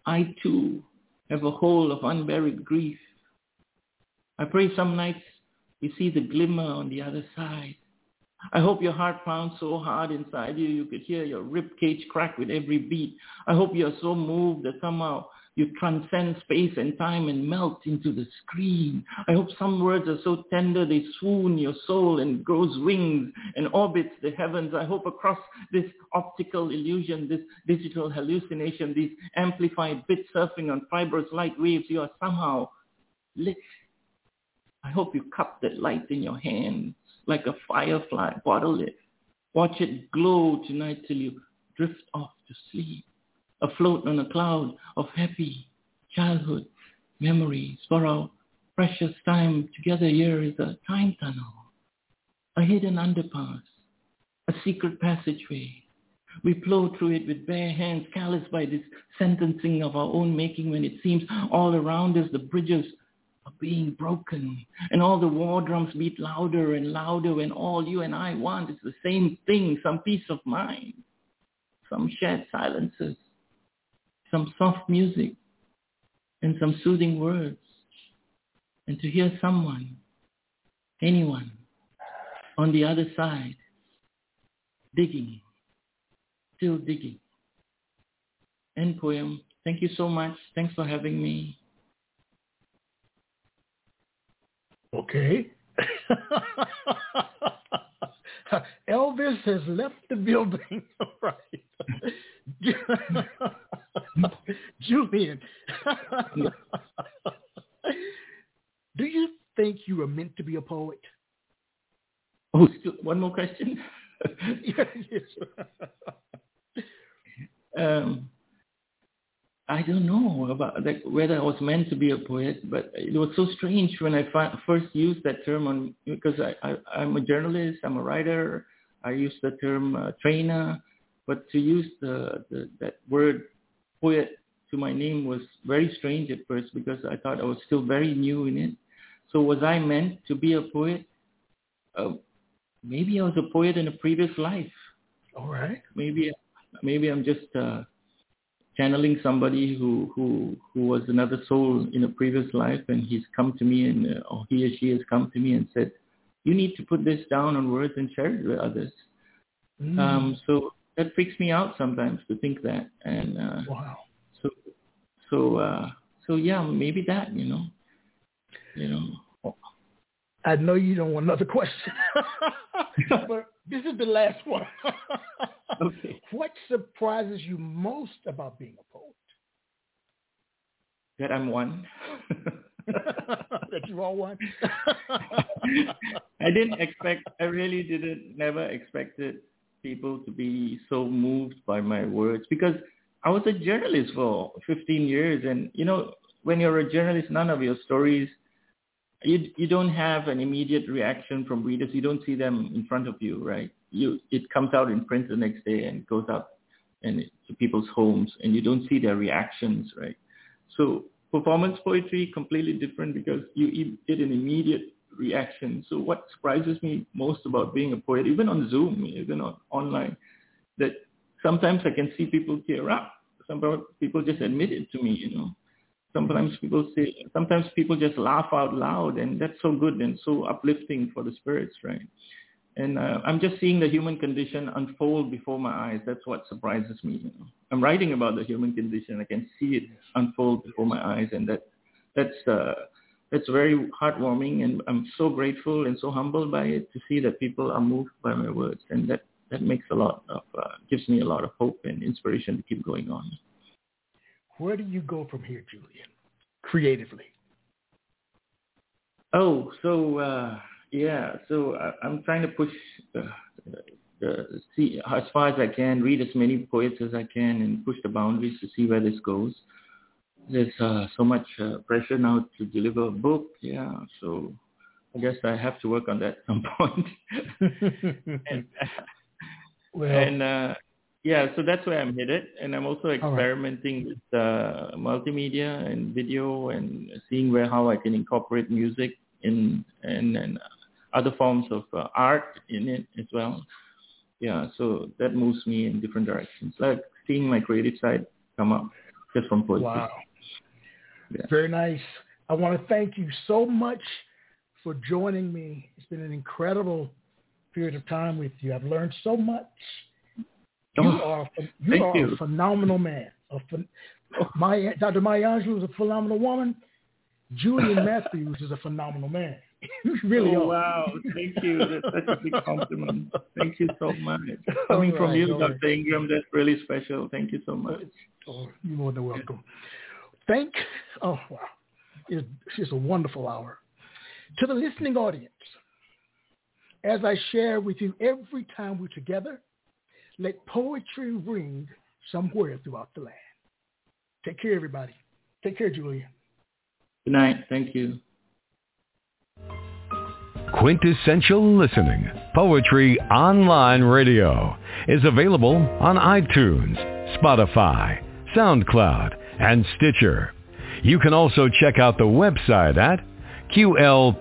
I too have a hole of unburied grief. I pray some nights you see the glimmer on the other side. I hope your heart pounds so hard inside you you could hear your rib cage crack with every beat. I hope you're so moved that somehow you transcend space and time and melt into the screen. I hope some words are so tender they swoon your soul and grows wings and orbits the heavens. I hope across this optical illusion, this digital hallucination, these amplified bit surfing on fibrous light waves, you are somehow lit. I hope you cup that light in your hands like a firefly bottle it. Watch it glow tonight till you drift off to sleep, afloat on a cloud of happy childhood memories. For our precious time together here is a time tunnel, a hidden underpass, a secret passageway. We plow through it with bare hands, calloused by this sentencing of our own making when it seems all around us the bridges are being broken. And all the war drums beat louder and louder when all you and I want is the same thing, some peace of mind, some shared silences, some soft music, and some soothing words. And to hear someone, anyone, on the other side, digging, still digging. End poem. Thank you so much. Thanks for having me.
Okay. Elvis has left the building. right. Julian, do you think you were meant to be a poet?
Oh, one more question.
yes.
um, I don't know about like whether I was meant to be a poet, but it was so strange when I fi- first used that term on because I, I I'm a journalist, I'm a writer. I use the term uh, trainer, but to use the, the that word poet to my name was very strange at first because I thought I was still very new in it. So was I meant to be a poet? Uh, maybe I was a poet in a previous life.
All right.
Maybe maybe I'm just uh, channeling somebody who who who was another soul in a previous life, and he's come to me, and uh, or he or she has come to me and said, "You need to put this down on words and share it with others."
Mm.
Um, so that freaks me out sometimes to think that, and uh,
wow.
So so uh, so yeah, maybe that you know, you know.
I know you don't want another question, but this is the last one.
okay.
What surprises you most about being a poet?
That I'm one.
that you all one.
I didn't expect. I really didn't. Never expected people to be so moved by my words because I was a journalist for 15 years, and you know, when you're a journalist, none of your stories you you don't have an immediate reaction from readers. You don't see them in front of you, right? You it comes out in print the next day and goes out and to people's homes, and you don't see their reactions, right? So performance poetry completely different because you get an immediate reaction. So what surprises me most about being a poet, even on Zoom, even on online, that sometimes I can see people tear up. Sometimes people just admit it to me, you know sometimes people say sometimes people just laugh out loud and that's so good and so uplifting for the spirits right? And uh, i'm just seeing the human condition unfold before my eyes. That's what surprises me. You know i'm writing about the human condition. I can see it unfold before my eyes and that that's uh that's very heartwarming and i'm so grateful and so humbled by it to see that people are moved by my words and that that makes a lot of uh, gives me a lot of hope and inspiration to keep going on
where do you go from here, Julian, creatively?
Oh, so uh, yeah, so I, am trying to push the, the, see as far as I can, read as many poets as I can, and push the boundaries to see where this goes. There's uh, so much uh, pressure now to deliver a book, yeah. So I guess I have to work on that at some point. and, well, and uh, yeah, so that's where I'm headed, and I'm also experimenting right. with uh, multimedia and video, and seeing where how I can incorporate music in and, and other forms of uh, art in it as well. Yeah, so that moves me in different directions, like seeing my creative side come up just from poetry.
Wow, yeah. very nice. I want to thank you so much for joining me. It's been an incredible period of time with you. I've learned so much you oh, are you are you. a phenomenal man. A my Dr. Maya Angelou is a phenomenal woman. Julian Matthews is a phenomenal man. you really
oh,
are.
Wow, thank you. That's such a big compliment. Thank you so much. Coming right, from you, Dr. Right. Ingram, that's really special. Thank you so much.
Oh, oh you're more than welcome. Thank. Oh wow, it's, just a wonderful hour. To the listening audience, as I share with you every time we're together, let poetry ring somewhere throughout the land. Take care, everybody. Take care, Julia.
Good night. Thank you.
Quintessential Listening, Poetry Online Radio, is available on iTunes, Spotify, SoundCloud, and Stitcher. You can also check out the website at qlpor.com.